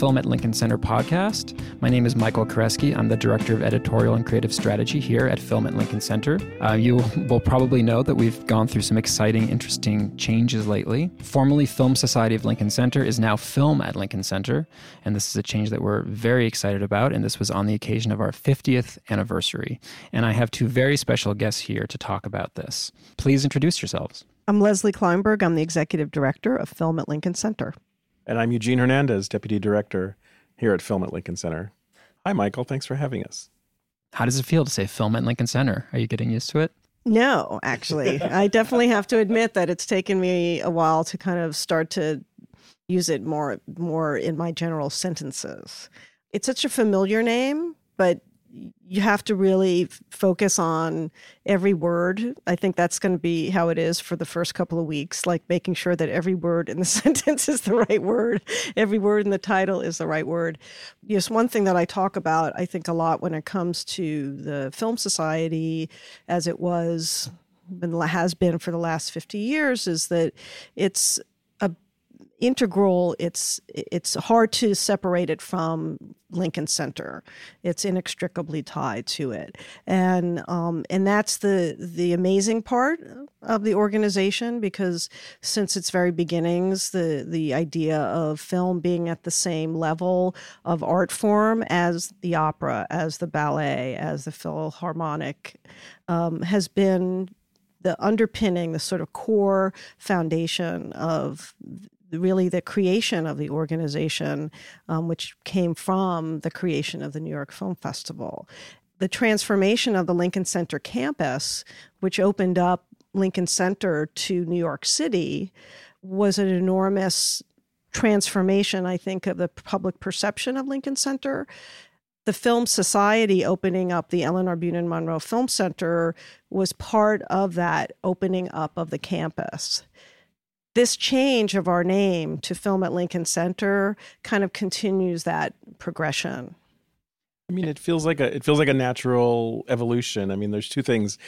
Film at Lincoln Center podcast. My name is Michael Koresky. I'm the Director of Editorial and Creative Strategy here at Film at Lincoln Center. Uh, you will probably know that we've gone through some exciting, interesting changes lately. Formerly Film Society of Lincoln Center is now Film at Lincoln Center, and this is a change that we're very excited about, and this was on the occasion of our 50th anniversary. And I have two very special guests here to talk about this. Please introduce yourselves. I'm Lesli Klainberg. I'm the Executive Director of Film at Lincoln Center. And I'm Eugene Hernandez, Deputy Director here at Film at Lincoln Center. Hi, Michael. Thanks for having us. How does it feel to say Film at Lincoln Center? Are you getting used to it? No, actually. I definitely have to admit that it's taken me a while to kind of start to use it more more in my general sentences. It's such a familiar name, but you have to really focus on every word. I think that's going to be how it is for the first couple of weeks, like making sure that every word in the sentence is the right word, every word in the title is the right word. Yes, one thing that I talk about, I think, a lot when it comes to the Film Society as it was and has been for the last 50 years is that it's integral. It's it's hard to separate it from Lincoln Center. It's inextricably tied to it, and um, and that's the the amazing part of the organization because since its very beginnings, the the idea of film being at the same level of art form as the opera, as the ballet, as the philharmonic, um, has been the underpinning, the sort of core foundation of really the creation of the organization, um, which came from the creation of the New York Film Festival. The transformation of the Lincoln Center campus, which opened up Lincoln Center to New York City, was an enormous transformation, I think, of the public perception of Lincoln Center. The Film Society opening up the Elinor Bunin Munroe Film Center was part of that opening up of the campus this change of our name to Film at Lincoln Center kind of continues that progression. I mean, it feels like a it feels like a natural evolution. I mean, there's two things.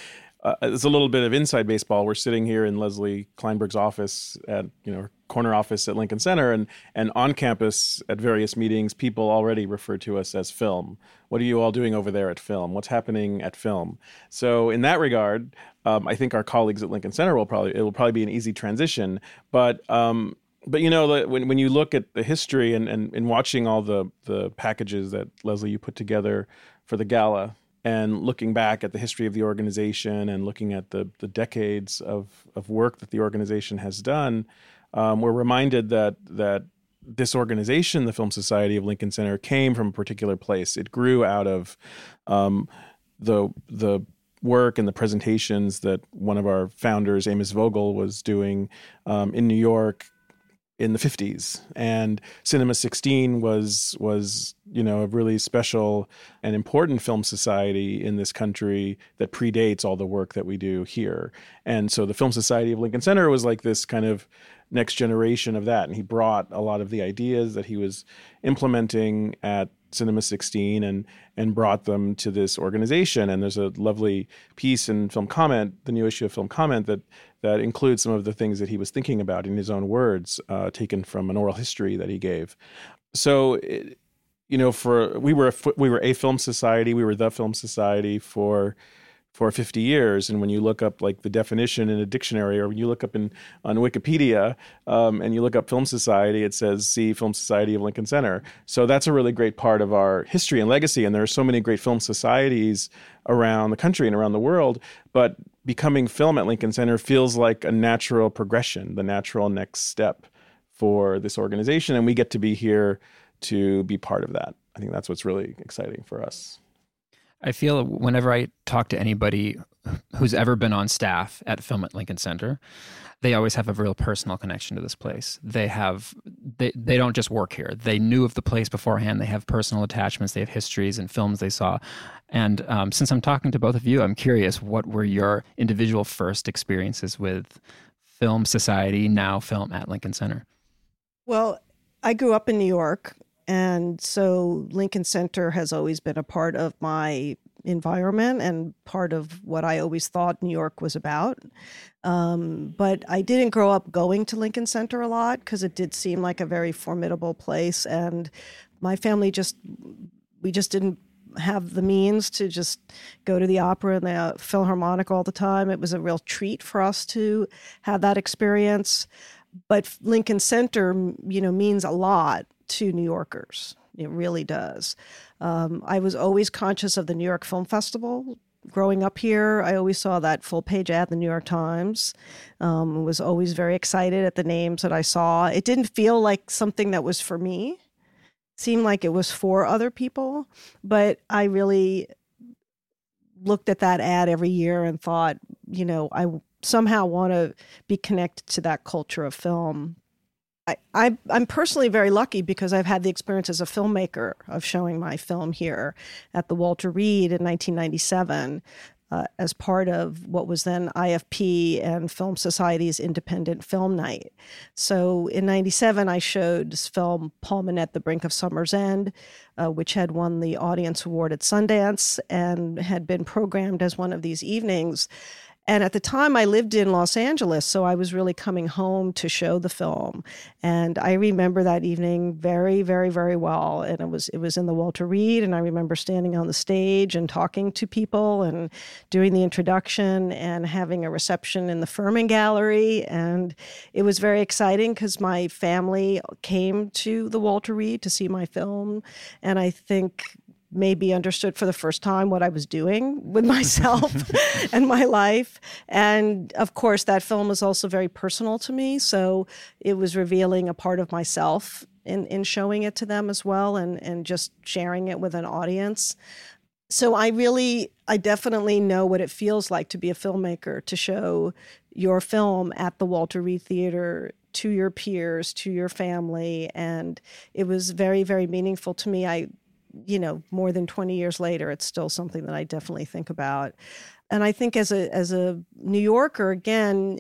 Uh, it's a little bit of inside baseball. We're sitting here in Lesli Klainberg's office at you know corner office at Lincoln Center, and and on campus at various meetings, people already refer to us as Film. What are you all doing over there at Film? What's happening at Film? So in that regard, um, I think our colleagues at Lincoln Center will probably it will probably be an easy transition. But um, but you know when when you look at the history and, and and watching all the the packages that Lesli you put together for the gala and looking back at the history of the organization and looking at the the decades of of work that the organization has done, um, we're reminded that that this organization, the Film Society of Lincoln Center, came from a particular place. It grew out of um, the the work and the presentations that one of our founders, Amos Vogel, was doing um, in New York in the 50s and cinema 16 was was you know a really special and important film society in this country that predates all the work that we do here and so the film society of lincoln center was like this kind of next generation of that and he brought a lot of the ideas that he was implementing at Cinema 16 and and brought them to this organization. And there's a lovely piece in Film Comment, the new issue of Film Comment, that that includes some of the things that he was thinking about in his own words, uh, taken from an oral history that he gave. So. It, you know, for we were a, we were a film society. We were the film society for for 50 years. And when you look up like the definition in a dictionary, or when you look up in on Wikipedia um, and you look up Film Society, it says see Film Society of Lincoln Center. So that's a really great part of our history and legacy. And there are so many great film societies around the country and around the world. But becoming film at Lincoln Center feels like a natural progression, the natural next step for this organization. And we get to be here to be part of that. I think that's what's really exciting for us. I feel whenever I talk to anybody who's ever been on staff at Film at Lincoln Center, they always have a real personal connection to this place. They have they they don't just work here. They knew of the place beforehand. They have personal attachments. They have histories and films they saw. And um, since I'm talking to both of you, I'm curious what were your individual first experiences with Film Society, now Film at Lincoln Center? Well, I grew up in New York and so Lincoln Center has always been a part of my environment and part of what I always thought New York was about. Um, but I didn't grow up going to Lincoln Center a lot because it did seem like a very formidable place. And my family just, we just didn't have the means to just go to the opera and the Philharmonic all the time. It was a real treat for us to have that experience. But Lincoln Center, you know, means a lot to New Yorkers. It really does. Um, I was always conscious of the New York Film Festival. Growing up here, I always saw that full page ad in the New York Times. Um, was always very excited at the names that I saw. It didn't feel like something that was for me seemed like it was for other people, but I really looked at that ad every year and thought, you know, I somehow want to be connected to that culture of film. I, I, am personally very lucky because I've had the experience as a filmmaker of showing my film here at the Walter Reade in 1997 uh, as part of what was then IFP and Film Society's Independent Film Night. So in 97, I showed this film, Paul at The Brink of Summer's End, uh, which had won the Audience Award at Sundance and had been programmed as one of these evenings. And at the time, I lived in Los Angeles, so I was really coming home to show the film. And I remember that evening very, very, very well. And it was it was in the Walter Reade, and I remember standing on the stage and talking to people and doing the introduction and having a reception in the Furman Gallery. And it was very exciting because my family came to the Walter Reade to see my film, and I think maybe understood for the first time what I was doing with myself and my life. And of course, that film was also very personal to me. So it was revealing a part of myself in, in showing it to them as well and, and just sharing it with an audience. So I really, I definitely know what it feels like to be a filmmaker, to show your film at the Walter Reade Theater to your peers, to your family. And it was very, very meaningful to me. I you know, more than 20 years later, it's still something that I definitely think about. And I think as a as a New Yorker, again,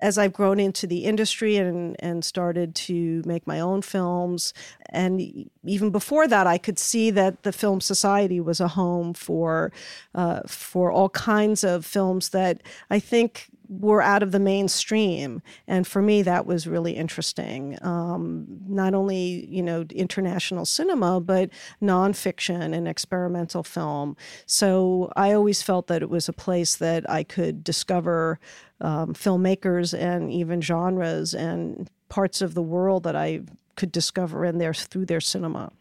as I've grown into the industry and and started to make my own films, and even before that, I could see that the Film Society was a home for uh, for all kinds of films that I think were out of the mainstream. And for me that was really interesting. Um, not only you know international cinema but nonfiction and experimental film. So i always felt that it was a place that i could discover um, filmmakers and even genres and parts of the world that i could discover in there through their cinema.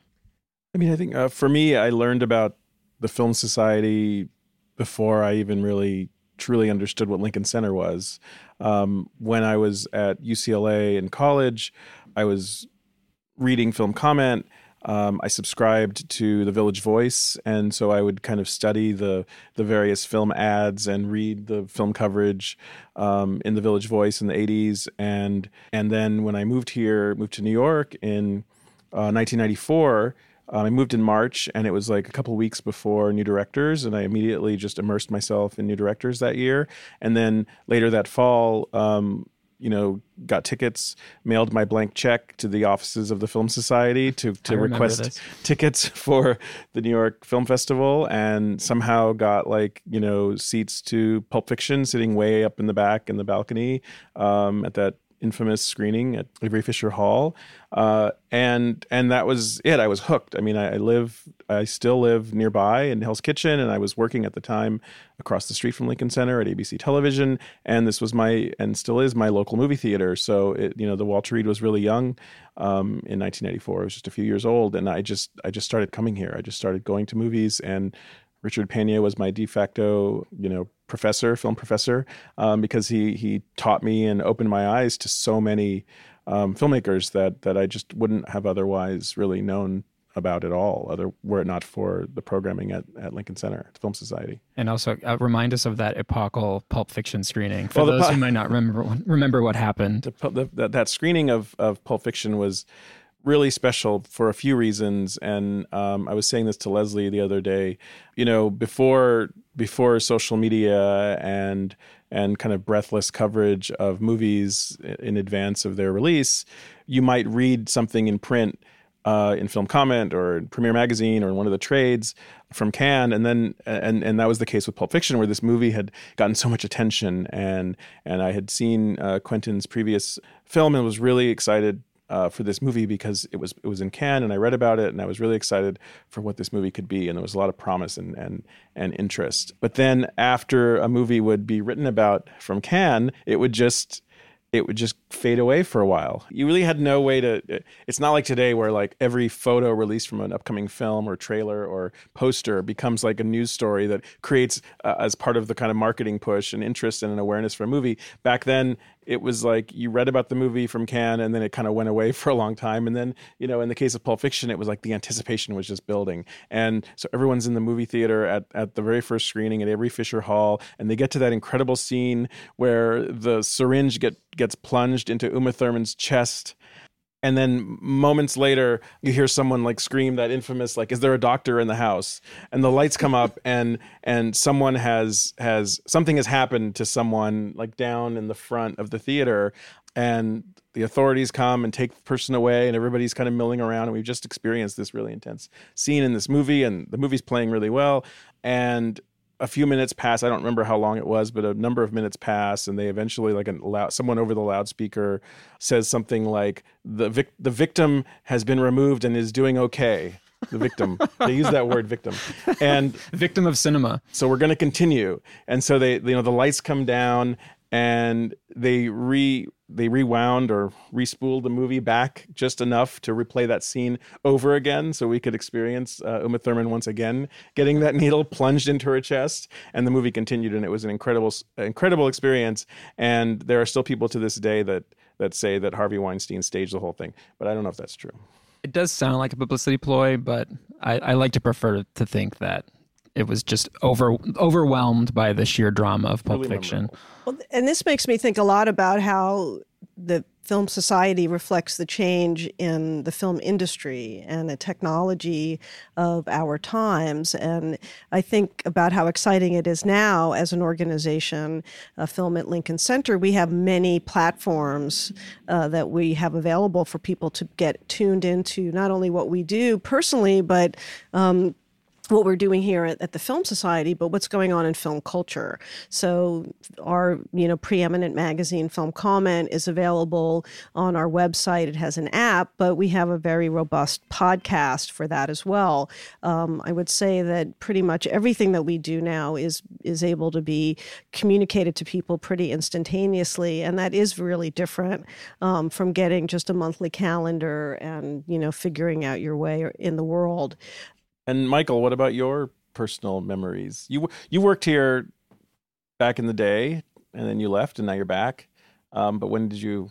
I mean i think uh, for me i learned about the film society before i even really truly understood what Lincoln Center was. Um, when I was at UCLA in college, I was reading film comment. Um, I subscribed to the Village Voice, and so I would kind of study the the various film ads and read the film coverage um, in the Village Voice in the '80s, and and then when I moved here, moved to New York in uh, 1994. Um, I moved in March, and it was like a couple weeks before New Directors, and I immediately just immersed myself in New Directors that year. And then later that fall, um, you know, got tickets, mailed my blank check to the offices of the Film Society to to request this. tickets for the New York Film Festival, and somehow got like you know seats to Pulp Fiction, sitting way up in the back in the balcony um, at that infamous screening at Avery Fisher Hall, uh, and and that was it. I was hooked. I mean, I, I, live, I still live nearby in Hell's Kitchen, and I was working at the time across the street from Lincoln Center at ABC Television, and this was my and still is my local movie theater. So it, you know, the Walter Reade was really young um, in 1994. I was just a few years old, and I just I just started coming here. I just started going to movies and Richard Pena was my de facto, you know, professor, film professor, um, because he he taught me and opened my eyes to so many um, filmmakers that that I just wouldn't have otherwise really known about at all, other were it not for the programming at, at Lincoln Center, the Film Society. And also uh, remind us of that epochal Pulp Fiction screening for well, those who might not remember remember what happened. The, the, that screening of, of Pulp Fiction was really special for a few reasons. And um, I was saying this to Lesli the other day. You know, before before social media and and kind of breathless coverage of movies in advance of their release, you might read something in print uh, in Film Comment or Premiere Magazine or in one of the trades from Cannes, and then and and that was the case with Pulp Fiction, where this movie had gotten so much attention, and and I had seen uh, Quentin's previous film and was really excited uh, for this movie because it was it was in Cannes and I read about it and I was really excited for what this movie could be and there was a lot of promise and and and interest. But then after a movie would be written about from Cannes, it would just it would just fade away for a while. You really had no way to. It's not like today where like every photo released from an upcoming film or trailer or poster becomes like a news story that creates uh, as part of the kind of marketing push and interest and an awareness for a movie. Back then, it was like you read about the movie from Cannes and then it kind of went away for a long time. And then, you know, in the case of Pulp Fiction, it was like the anticipation was just building. And so everyone's in the movie theater at, at the very first screening at Avery Fisher Hall, and they get to that incredible scene where the syringe get gets plunged into Uma Thurman's chest and then moments later you hear someone like scream that infamous like is there a doctor in the house? And the lights come up and and someone has has something has happened to someone like down in the front of the theater and the authorities come and take the person away and everybody's kind of milling around and we've just experienced this really intense scene in this movie and the movie's playing really well and a few minutes pass. I don't remember how long it was, but a number of minutes pass, and they eventually, like, an loud, someone over the loudspeaker says something like, "the vic- the victim has been removed and is doing okay." The victim. they use that word, victim, and victim of cinema. So we're going to continue, and so they, you know, the lights come down, and they re they rewound or respooled the movie back just enough to replay that scene over again so we could experience uh, Uma Thurman once again getting that needle plunged into her chest. And the movie continued and it was an incredible incredible experience. And there are still people to this day that that say that Harvey Weinstein staged the whole thing but I don't know if that's true. It does sound like a publicity ploy but I, I like to prefer to think that it was just over overwhelmed by the sheer drama of Pulp really Fiction. Well, and this makes me think a lot about how the film society reflects the change in the film industry and the technology of our times. And I think about how exciting it is now as an organization, a Film at Lincoln Center. We have many platforms uh, that we have available for people to get tuned into not only what we do personally, but um, what we're doing here at, at, the Film Society, but what's going on in film culture. So our, you know, preeminent magazine, Film Comment, is available on our website. It has an app, but we have a very robust podcast for that as well. Um, I would say that pretty much everything that we do now is is able to be communicated to people pretty instantaneously, and that is really different um, from getting just a monthly calendar and you know figuring out your way in the world. And Michael, what about your personal memories? You you worked here back in the day, and then you left, and now you're back. Um, but when did you?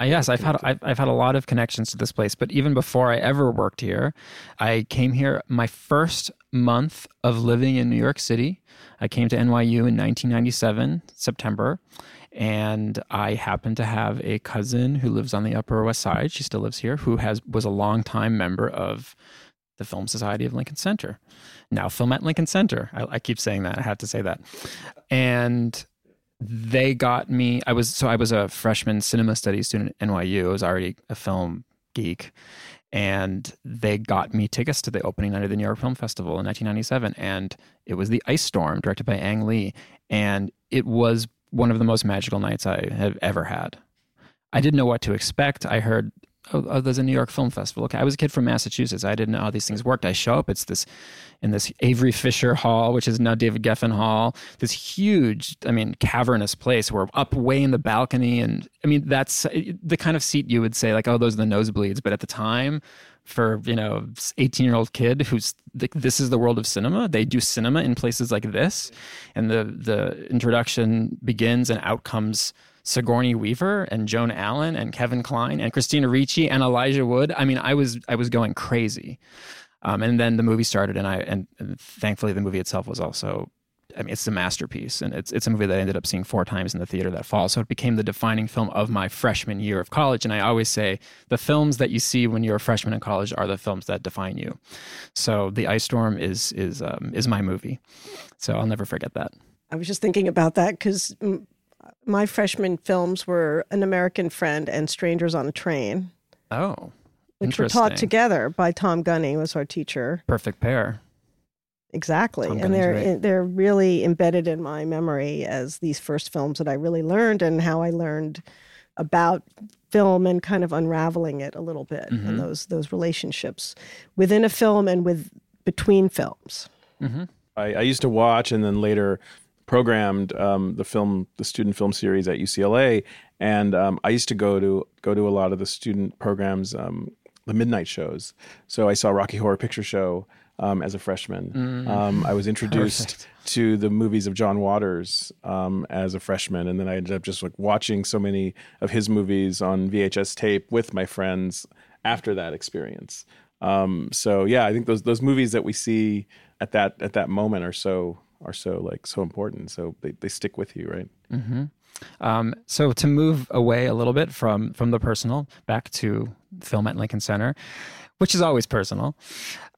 Uh, yes, I've had I've, I've had a lot of connections to this place. But even before I ever worked here, I came here my first month of living in New York City. I came to NYU in 1997 September, and I happen to have a cousin who lives on the Upper West Side. She still lives here, who has was a longtime member of the Film Society of Lincoln Center. Now, Film at Lincoln Center. I, I, keep saying that. I have to say that. And they got me. I was so I was a freshman cinema studies student at NYU. I was already a film geek, and they got me tickets to the opening night of the New York Film Festival in 1997. And it was the Ice Storm, directed by Ang Lee, and it was one of the most magical nights I have ever had. I didn't know what to expect. I heard oh, oh, there's a New York Film Festival. Okay, I was a kid from Massachusetts. I didn't know how these things worked. I show up. It's this in this Avery Fisher Hall, which is now David Geffen Hall. This huge, I mean, cavernous place. We're up way in the balcony, and I mean, that's uh, the kind of seat you would say like, oh, those are the nosebleeds. But at the time, for you know 18 year old kid who's this is the world of cinema they do cinema in places like this and the the introduction begins and out comes Sigourney Weaver and Joan Allen and Kevin Kline and Christina Ricci and Elijah Wood. I mean, I was I was going crazy. Um, and then the movie started, and I and, and, thankfully the movie itself was also. I mean, it's a masterpiece, and it's it's a movie that I ended up seeing four times in the theater that fall. So it became the defining film of my freshman year of college. And I always say the films that you see when you're a freshman in college are the films that define you. So the Ice Storm is is um, is my movie. So I'll never forget that. I was just thinking about that because my freshman films were An American Friend and Strangers on a Train. Oh. which were taught together by Tom Gunning, was our teacher. Perfect pair. Exactly, Tom and they're they're really embedded in my memory as these first films that I really learned and how I learned about film and kind of unraveling it a little bit mm-hmm. and those those relationships within a film and with between films. Mm-hmm. I, I, used to watch and then later programmed um, the film the student film series at UCLA, and um, I used to go to go to a lot of the student programs, um, the midnight shows. So I saw Rocky Horror Picture Show um, as a freshman. Mm. Um, I was introduced Perfect. to the movies of John Waters um, as a freshman, and then I ended up just like watching so many of his movies on VHS tape with my friends after that experience. Um, so yeah, I think those those movies that we see at that at that moment are so are so like so important. So they, they stick with you, right? Mm-hmm. Um, so to move away a little bit from from the personal back to film at Lincoln Center, which is always personal.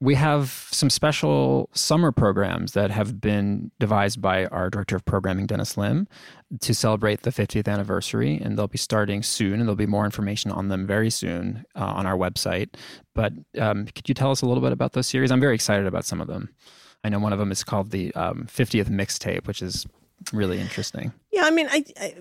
We have some special summer programs that have been devised by our director of programming, Dennis Lim, to celebrate the 50th anniversary. And they'll be starting soon, and there'll be more information on them very soon uh, on our website. But um, could you tell us a little bit about those series? I'm very excited about some of them. I know one of them is called the um, 50th mixtape, which is really interesting. Yeah, I mean, I, I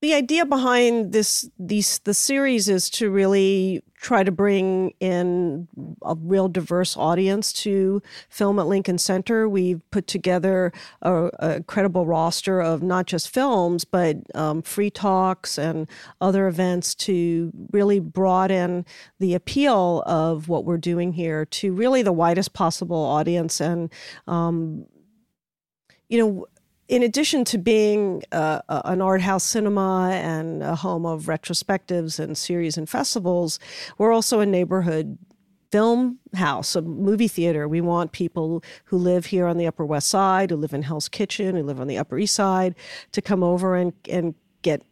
the idea behind this these the series is to really try to bring in a real diverse audience to film at Lincoln Center. We've put together a, a credible roster of not just films, but um, free talks and other events to really broaden the appeal of what we're doing here to really the widest possible audience. And, um, you know, in addition to being uh, an art house cinema and a home of retrospectives and series and festivals, we're also a neighborhood film house, a movie theater. We want people who live here on the Upper West Side, who live in Hell's Kitchen, who live on the Upper East Side, to come over and, and get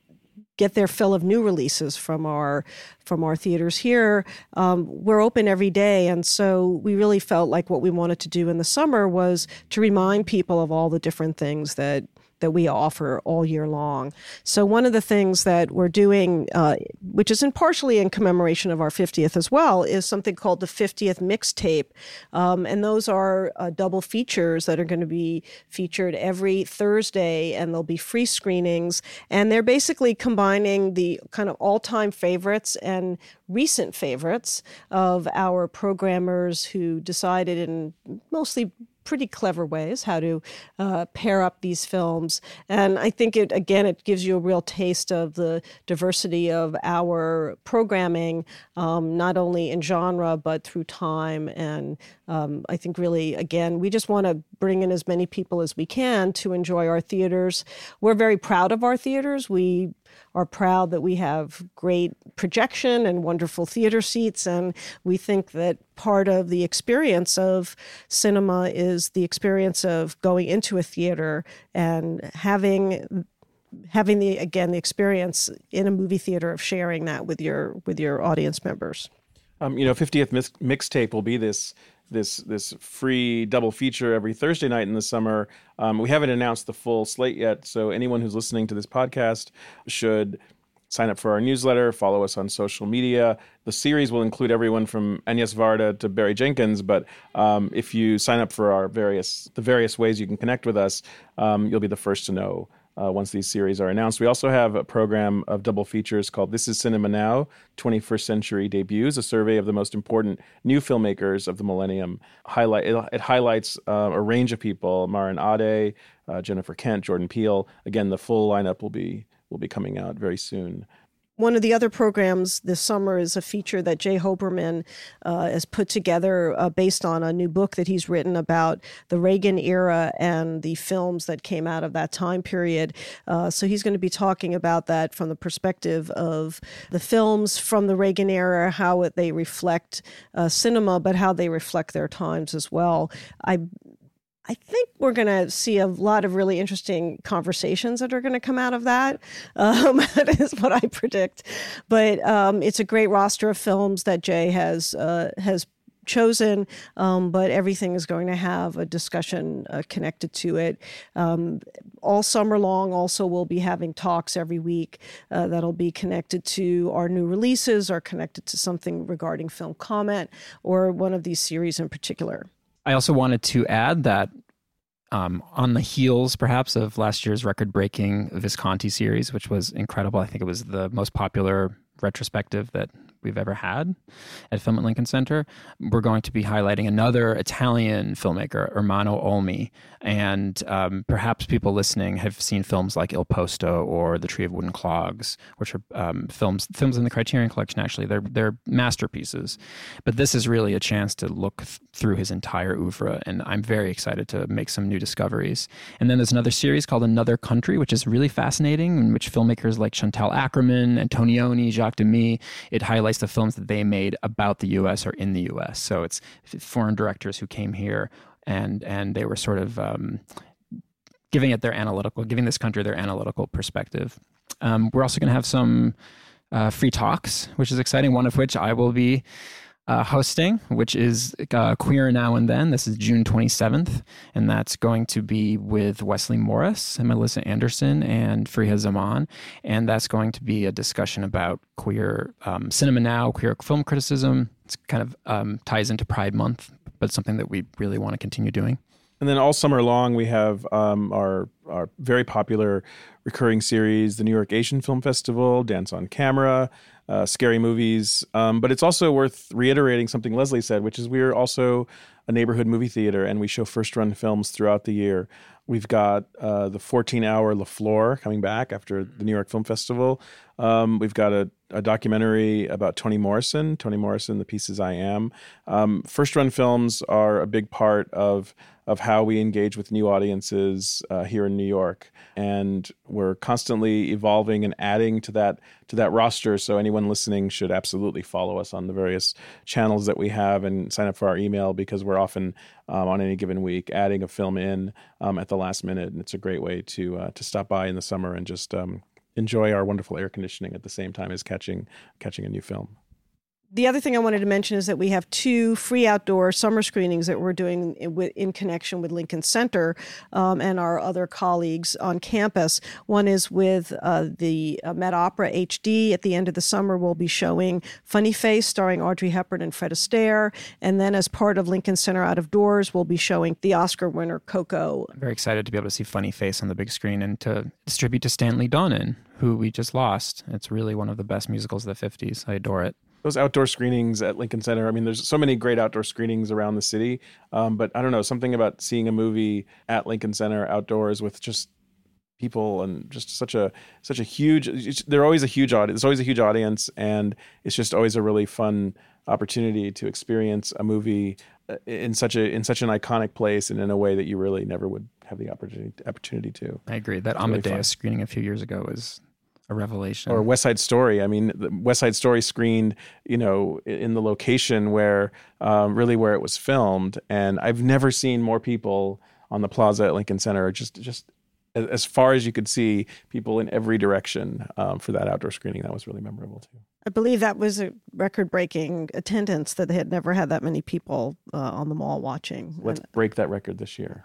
get their fill of new releases from our from our theaters here. Um, we're open every day, and so we really felt like what we wanted to do in the summer was to remind people of all the different things that that we offer all year long. So one of the things that we're doing, uh, which is in partially in commemoration of our 50th as well, is something called the 50th mixtape, um, and those are uh, double features that are going to be featured every Thursday, and there'll be free screenings, and they're basically combining the kind of all-time favorites and recent favorites of our programmers who decided in mostly pretty clever ways how to uh, pair up these films. And I think it, again, it gives you a real taste of the diversity of our programming, um, not only in genre, but through time. And um, I think really, again, we just want to bring in as many people as we can to enjoy our theaters. We're very proud of our theaters. We are proud that we have great projection and wonderful theater seats. And we think that part of the experience of cinema is the experience of going into a theater and having having the again the experience in a movie theater of sharing that with your with your audience members. Um, you know, 50th mixtape will be this this this free double feature every Thursday night in the summer. Um, we haven't announced the full slate yet, so anyone who's listening to this podcast should sign up for our newsletter, follow us on social media. The series will include everyone from Agnes Varda to Barry Jenkins, but um, if you sign up for our various the various ways you can connect with us, um, you'll be the first to know uh, once these series are announced. We also have a program of double features called This is Cinema Now 21st Century Debuts, a survey of the most important new filmmakers of the millennium. Highlight, it, it highlights uh, a range of people Maren Ade, uh, Jennifer Kent, Jordan Peele. Again, the full lineup will be, will be coming out very soon. One of the other programs this summer is a feature that Jay Hoberman uh, has put together uh, based on a new book that he's written about the Reagan era and the films that came out of that time period. Uh, so he's going to be talking about that from the perspective of the films from the Reagan era, how it, they reflect uh, cinema, but how they reflect their times as well. I I think we're going to see a lot of really interesting conversations that are going to come out of that. Um, that is what I predict. But um, it's a great roster of films that Jay has uh, has chosen, um, but everything is going to have a discussion uh, connected to it. Um, all summer long, also, we'll be having talks every week uh, that'll be connected to our new releases or connected to something regarding film comment or one of these series in particular. I also wanted to add that um, on the heels, perhaps, of last year's record breaking Visconti series, which was incredible. I think it was the most popular retrospective that we've ever had at Film at Lincoln Center. We're going to be highlighting another Italian filmmaker, Ermanno Olmi. And um, perhaps people listening have seen films like Il Posto or The Tree of Wooden Clogs, which are um, films films in the Criterion Collection. Actually, they're they're masterpieces. But this is really a chance to look th- through his entire oeuvre, and I'm very excited to make some new discoveries. And then there's another series called Another Country, which is really fascinating, in which filmmakers like Chantal Akerman, Antonioni, Jacques Demy, it highlights the films that they made about the U.S. or in the U.S. So it's foreign directors who came here and and they were sort of um, giving it their analytical, giving this country their analytical perspective. Um, we're also going to have some uh, free talks, which is exciting. One of which I will be uh, hosting, which is uh, Queer Now and Then. This is June 27th, and that's going to be with Wesley Morris and Melissa Anderson and Farihah Zaman. And that's going to be a discussion about queer um, cinema now, queer film criticism. It's kind of um, ties into Pride Month, but something that we really want to continue doing. And then all summer long, we have um, our our very popular recurring series, the New York Asian Film Festival, Dance on Camera, uh, scary movies. Um, but it's also worth reiterating something Lesli said, which is we're also a neighborhood movie theater and we show first run films throughout the year. We've got uh, the 14 hour La Flor coming back after the New York Film Festival. Um, we've got a, a, documentary about Toni Morrison, Toni Morrison, The Pieces I Am. Um, first run films are a big part of of how we engage with new audiences uh, here in New York, and we're constantly evolving and adding to that to that roster. So anyone listening should absolutely follow us on the various channels that we have and sign up for our email because we're often um, on any given week adding a film in um, at the last minute, and it's a great way to uh, to stop by in the summer and just um, enjoy our wonderful air conditioning at the same time as catching catching a new film the other thing I wanted to mention is that we have two free outdoor summer screenings that we're doing in, in connection with Lincoln Center um, and our other colleagues on campus. One is with uh, the uh, Met Opera HD. At the end of the summer, we'll be showing Funny Face, starring Audrey Hepburn and Fred Astaire. And then, as part of Lincoln Center Out of Doors, we'll be showing the Oscar winner Coco. I'm very excited to be able to see Funny Face on the big screen and to distribute to Stanley Donen, who we just lost. It's really one of the best musicals of the 50s. I adore it those outdoor screenings at Lincoln Center. I mean, there's so many great outdoor screenings around the city, um, but I don't know something about seeing a movie at Lincoln Center outdoors with just people and just such a such a huge. They're always a huge audience. There's always a huge audience, and it's just always a really fun opportunity to experience a movie uh, in such a in such an iconic place and in a way that you really never would have the opportunity opportunity to. I agree. That it's Amadeus really screening a few years ago was a revelation. Or West Side Story. I mean, West Side Story screened, you know, in the location where um, really where it was filmed, and I've never seen more people on the plaza at Lincoln Center. Just just as far as you could see, people in every direction um, for that outdoor screening. That was really memorable too. I believe that was a record-breaking attendance that they had never had that many people uh, on the mall watching. Let's and, break that record this year.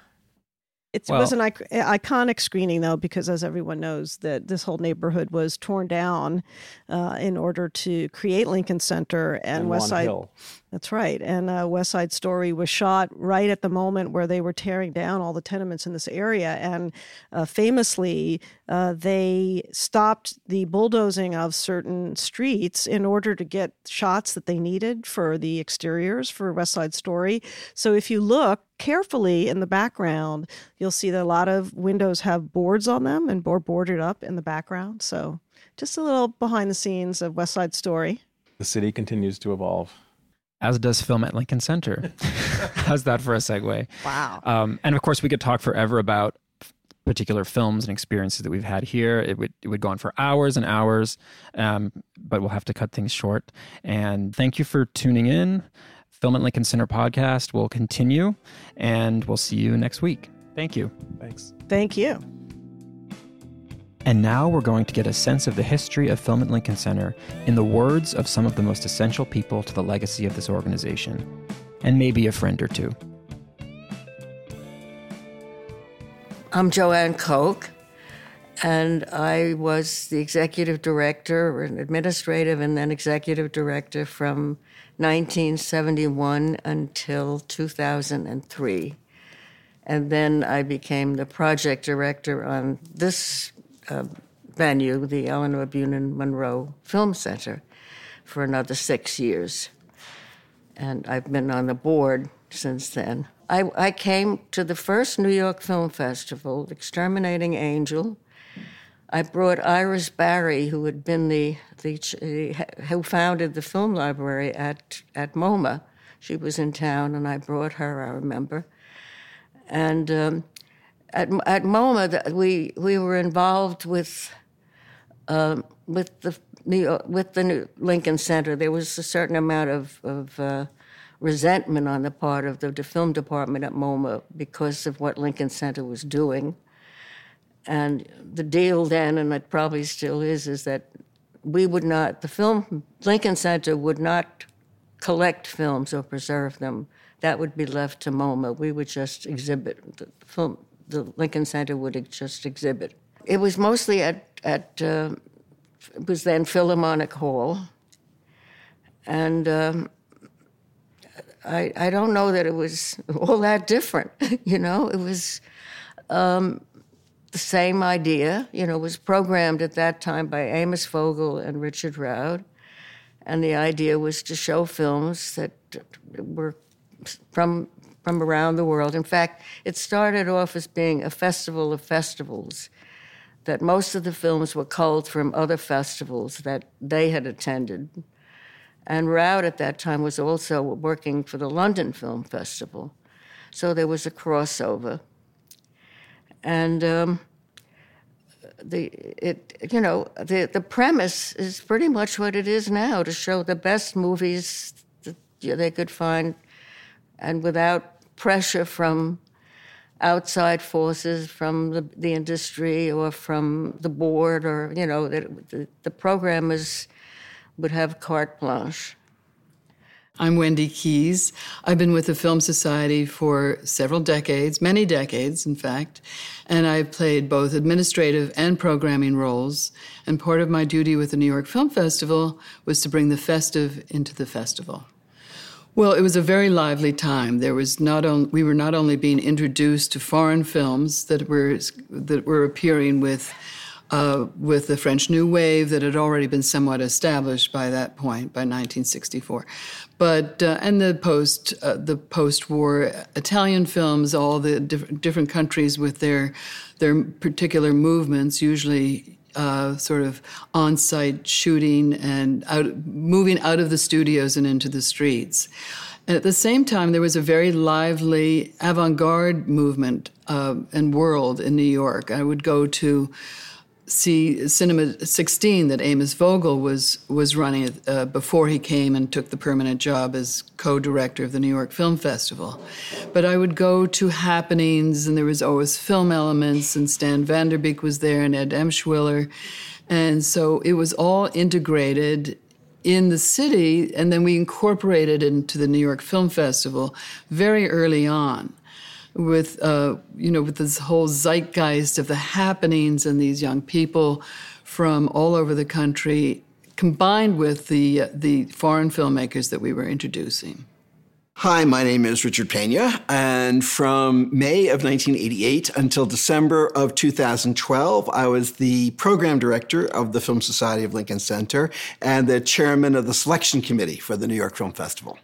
It well, was an iconic screening, though, because as everyone knows, that this whole neighborhood was torn down uh, in order to create Lincoln Center and, and West Side. Hill. That's right. And uh, West Side Story was shot right at the moment where they were tearing down all the tenements in this area. And uh, famously, uh, they stopped the bulldozing of certain streets in order to get shots that they needed for the exteriors for West Side Story. So if you look carefully in the background, you'll see that a lot of windows have boards on them and board boarded up in the background. So just a little behind the scenes of West Side Story. The city continues to evolve as does film at Lincoln Center. How's that for a segue? Wow. Um, and of course, we could talk forever about particular films and experiences that we've had here. It would it would go on for hours and hours, um, but we'll have to cut things short. And thank you for tuning in. Film at Lincoln Center podcast will continue, and we'll see you next week. Thank you. Thanks. Thank you. And now we're going to get a sense of the history of Film at Lincoln Center in the words of some of the most essential people to the legacy of this organization. and maybe a friend or two. I'm Joanne Koch, and I was the executive director, and administrative, and then executive director from 1971 until 2003. And then I became the project director on this uh, venue, the Elinor Bunin Munroe Film Center, for another six years. And I've been on the board since then. I, I came to the first New York Film Festival, Exterminating Angel. I brought Iris Barry, who had been the, the who founded the film library at at MoMA. She was in town, and I brought her. I remember, and um, at at MoMA, we we were involved with um, with the New with the New Lincoln Center. There was a certain amount of of uh, resentment on the part of the, the film department at MoMA because of what Lincoln Center was doing. And the deal then, and it probably still is, is that we would not, the film, Lincoln Center would not collect films or preserve them. That would be left to MoMA. We would just exhibit. The film, the Lincoln Center would just exhibit. It was mostly at, at uh, it was then Philharmonic Hall. And um, I, I don't know that it was all that different. you know, it was um, the same idea. You know, was programmed at that time by Amos Vogel and Richard Roud. And the idea was to show films that were from from around the world. In fact, it started off as being a festival of festivals. That most of the films were culled from other festivals that they had attended and Roud at that time was also working for the London Film Festival. So there was a crossover. And um, the it you know the the premise is pretty much what it is now to show the best movies that they could find, and without pressure from outside forces, from the, the industry or from the board, or you know the, the program is would have carte blanche. I'm Wendy Keys. I've been with the Film Society for several decades, many decades, in fact, and I've played both administrative and programming roles. And part of my duty with the New York Film Festival was to bring the festive into the festival. Well, it was a very lively time. There was not only we were not only being introduced to foreign films that were that were appearing with uh, with the French New Wave that had already been somewhat established by that point, by 1964. But uh, and the post uh, the post-war Italian films, all the diff- different countries with their their particular movements, usually uh, sort of on-site shooting and out, moving out of the studios and into the streets. And at the same time, there was a very lively avant-garde movement uh, and world in New York. I would go to see Cinema 16 that Amos Vogel was was running uh, before he came and took the permanent job as co-director of the New York Film Festival. But I would go to happenings, and there was always film elements, and Stan Vanderbeek was there, and Ed Emshwiller, and so it was all integrated in the city, and then we incorporated it into the New York Film Festival very early on with uh, you know with this whole zeitgeist of the happenings and these young people from all over the country, combined with the uh, the foreign filmmakers that we were introducing. Hi, my name is Richard Pena, and from May of 1988 until December of 2012, I was the program director of the Film Society of Lincoln Center and the chairman of the selection committee for the New York Film Festival.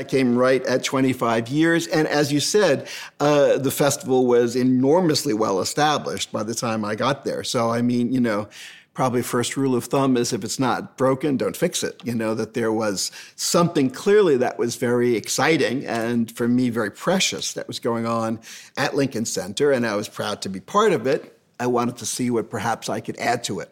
I came right at 25 years. And as you said, uh, the festival was enormously well established by the time I got there. So, I mean, you know, probably first rule of thumb is if it's not broken, don't fix it. You know, that there was something clearly that was very exciting and for me, very precious that was going on at Lincoln Center. And I was proud to be part of it. I wanted to see what perhaps I could add to it.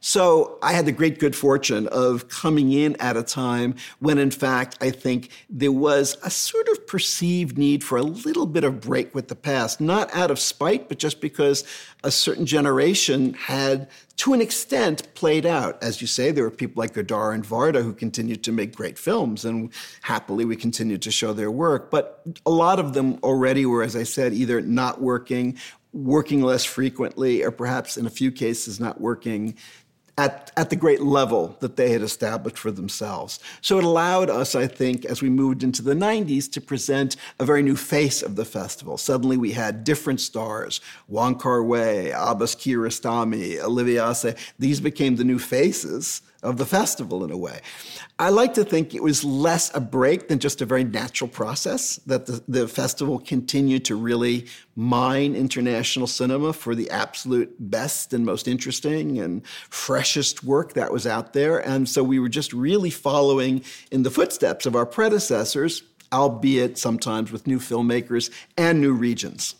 So I had the great good fortune of coming in at a time when, in fact, I think there was a sort of perceived need for a little bit of break with the past, not out of spite, but just because a certain generation had, to an extent, played out. As you say, there were people like Godard and Varda who continued to make great films, and happily we continued to show their work. But a lot of them already were, as I said, either not working working less frequently, or perhaps in a few cases not working at, at the great level that they had established for themselves. So it allowed us, I think, as we moved into the 90s, to present a very new face of the festival. Suddenly we had different stars Wong Kar Wai, Abbas Kiarostami, Olivier Assayas. These became the new faces of the festival in a way. I like to think it was less a break than just a very natural process, that the, the festival continued to really mine international cinema for the absolute best and most interesting and freshest work that was out there. And so we were just really following in the footsteps of our predecessors, albeit sometimes with new filmmakers and new regions.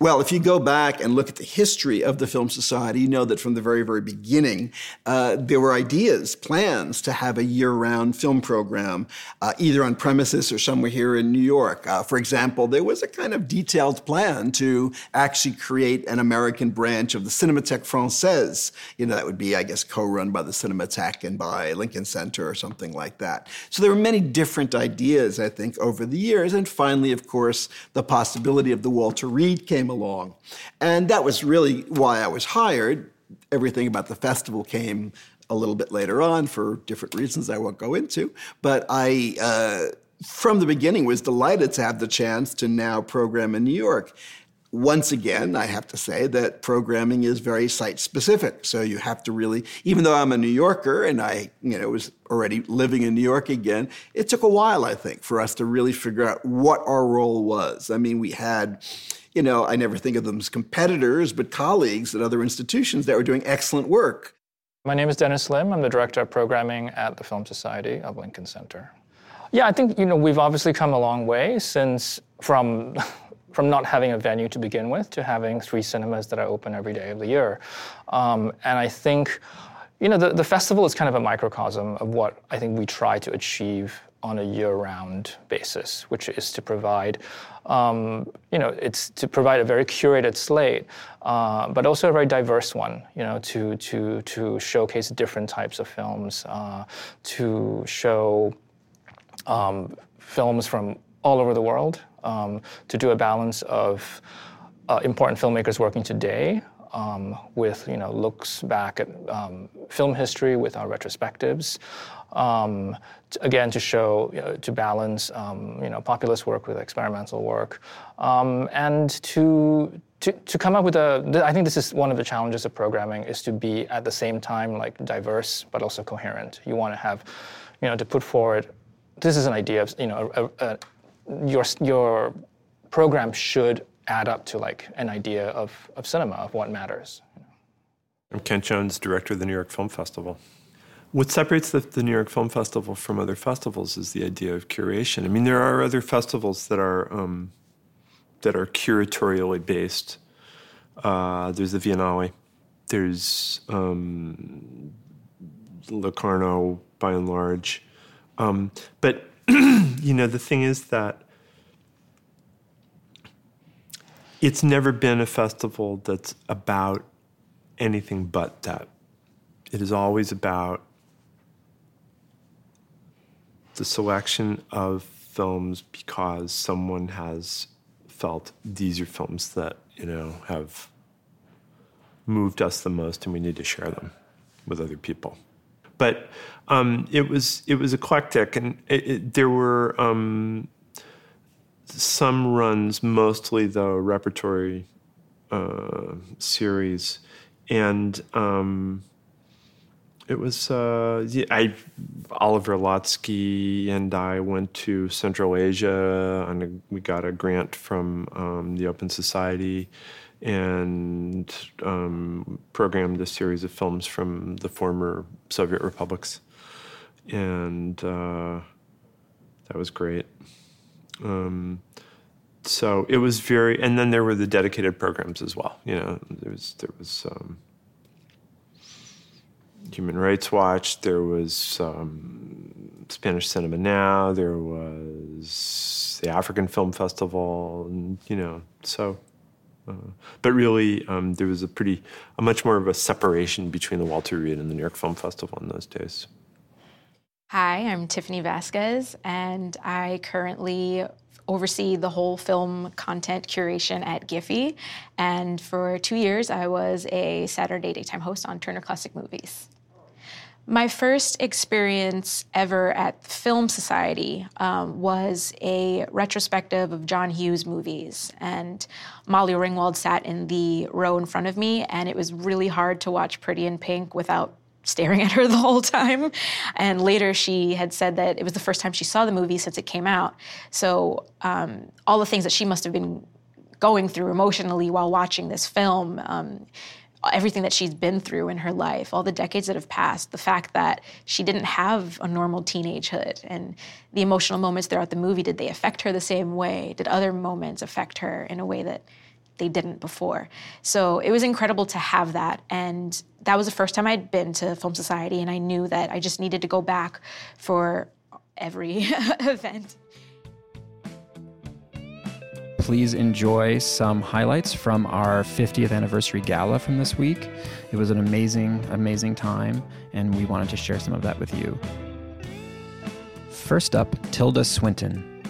Well, if you go back and look at the history of the Film Society, you know that from the very, very beginning, uh, there were ideas, plans to have a year round film program, uh, either on premises or somewhere here in New York. Uh, for example, there was a kind of detailed plan to actually create an American branch of the Cinémathèque Française. You know, that would be, I guess, co run by the Cinematheque and by Lincoln Center or something like that. So there were many different ideas, I think, over the years. And finally, of course, the possibility of the Walter Reade came along. And that was really why I was hired. Everything about the festival came a little bit later on for different reasons I won't go into. But I, uh, from the beginning, was delighted to have the chance to now program in New York once again, I have to say that programming is very site specific. So you have to really, even though I'm a New Yorker and I, you know, was already living in New York again, it took a while, I think, for us to really figure out what our role was. I mean, we had, you know, I never think of them as competitors, but colleagues at other institutions that were doing excellent work. My name is Dennis Lim. I'm the director of programming at the Film Society of Lincoln Center. Yeah, I think you know we've obviously come a long way since from from not having a venue to begin with to having three cinemas that are open every day of the year, um, and I think you know the, the festival is kind of a microcosm of what I think we try to achieve on a year-round basis, which is to provide, um, you know, it's to provide a very curated slate, uh, but also a very diverse one. You know, to to to showcase different types of films, uh, to show um, films from all over the world, um, to do a balance of uh, important filmmakers working today um, with you know looks back at um, film history with our retrospectives. Um, again, to show you know, to balance um, you know populist work with experimental work, um, and to, to to come up with a. I think this is one of the challenges of programming is to be at the same time like diverse but also coherent. You want to have, you know, to put forward. This is an idea of you know a, a, your your program should add up to like an idea of, of cinema, of what matters. I'm Kent Jones, director of the New York Film Festival. What separates the, the, New York Film Festival from other festivals is the idea of curation. I mean, there are other festivals that are um, that are curatorially based. Uh, there's the Viennale. There's um, Locarno, by and large. Um, but you know, the thing is that it's never been a festival that's about anything but that. It is always about the selection of films because someone has felt these are films that, you know, have moved us the most and we need to share them with other people. But um, it was it was eclectic, and it, it, there were um, some runs, mostly the repertory uh, series, and um, it was uh, yeah, I Oliver Lotsky and I went to Central Asia, and we got a grant from um, the Open Society, and um, programmed a series of films from the former Soviet republics, and uh, that was great. Um, so it was very, and then there were the dedicated programs as well. You know, there was there was um, Human Rights Watch. There was um, Spanish Cinema Now. There was the African Film Festival, and you know, so. Uh, but really, um, there was a pretty, a much more of a separation between the Walter Reade and the New York Film Festival in those days. Hi, I'm Tiffany Vasquez, and I currently oversee the whole film content curation at Giphy. And for two years, I was a Saturday daytime host on Turner Classic Movies. My first experience ever at Film Society um, was a retrospective of John Hughes movies. And Molly Ringwald sat in the row in front of me, and it was really hard to watch Pretty in Pink without staring at her the whole time. And later, she had said that it was the first time she saw the movie since it came out. So, um, all the things that she must have been going through emotionally while watching this film. Um, everything that she's been through in her life, all the decades that have passed, the fact that she didn't have a normal teenagehood, and the emotional moments throughout the movie, did they affect her the same way? Did other moments affect her in a way that they didn't before? So it was incredible to have that. And that was the first time I'd been to Film Society, and I knew that I just needed to go back for every event please enjoy some highlights from our 50th anniversary gala from this week. It was an amazing, amazing time, and we wanted to share some of that with you. First up, Tilda Swinton.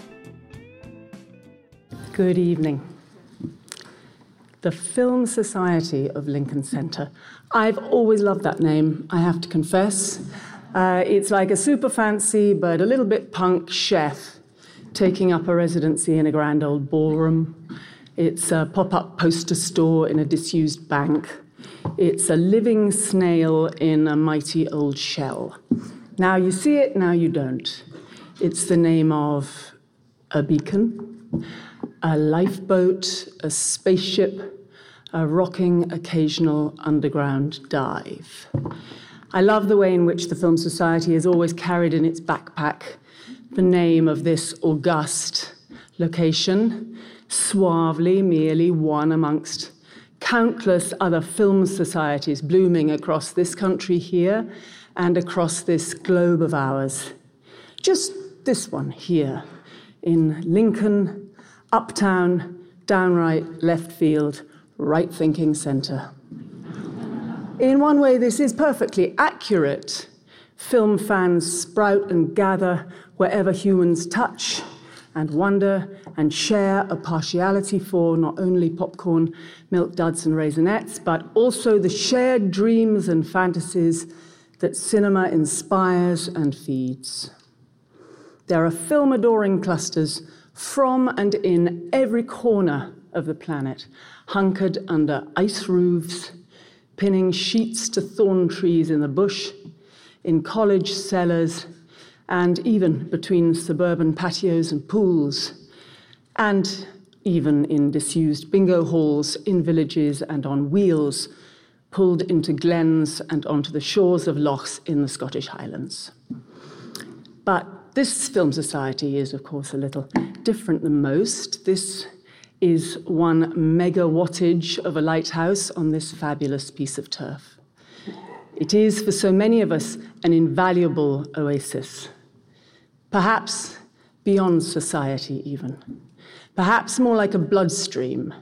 Good evening. The Film Society of Lincoln Center. I've always loved that name, I have to confess. Uh, it's like a super fancy but a little bit punk chef taking up a residency in a grand old ballroom. It's a pop up poster store in a disused bank. It's a living snail in a mighty old shell. Now you see it, now you don't. It's the name of a beacon, a lifeboat, a spaceship, a rocking occasional underground dive. I love the way in which the Film Society has always carried in its backpack the name of this august location, suavely merely one amongst countless other film societies blooming across this country here and across this globe of ours. Just this one here in Lincoln, uptown, downright left field, right thinking center. In one way, this is perfectly accurate. Film fans sprout and gather wherever humans touch and wonder and share a partiality for not only popcorn, milk duds, and raisinettes, but also the shared dreams and fantasies that cinema inspires and feeds. There are film adoring clusters from and in every corner of the planet, hunkered under ice roofs, pinning sheets to thorn trees in the bush, in college cellars, and even between suburban patios and pools, and even in disused bingo halls in villages and on wheels, pulled into glens and onto the shores of lochs in the Scottish Highlands. But this film society is, of course, a little different than most. This is one megawattage of a lighthouse on this fabulous piece of turf. It is, for so many of us, an invaluable oasis perhaps beyond society, even. Perhaps more like a bloodstream.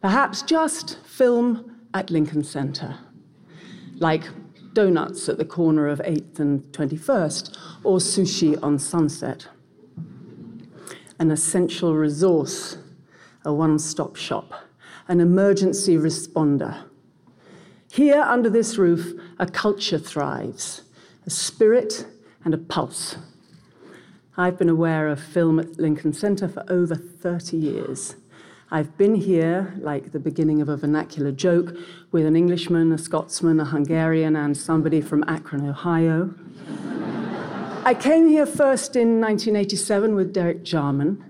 Perhaps just film at Lincoln Center. Like donuts at the corner of 8th and 21st, or sushi on Sunset. An essential resource, a one stop shop, an emergency responder. Here, under this roof, a culture thrives, a spirit and a pulse. I've been aware of film at Lincoln Center for over 30 years. I've been here, like the beginning of a vernacular joke, with an Englishman, a Scotsman, a Hungarian, and somebody from Akron, Ohio. I came here first in 1987 with Derek Jarman.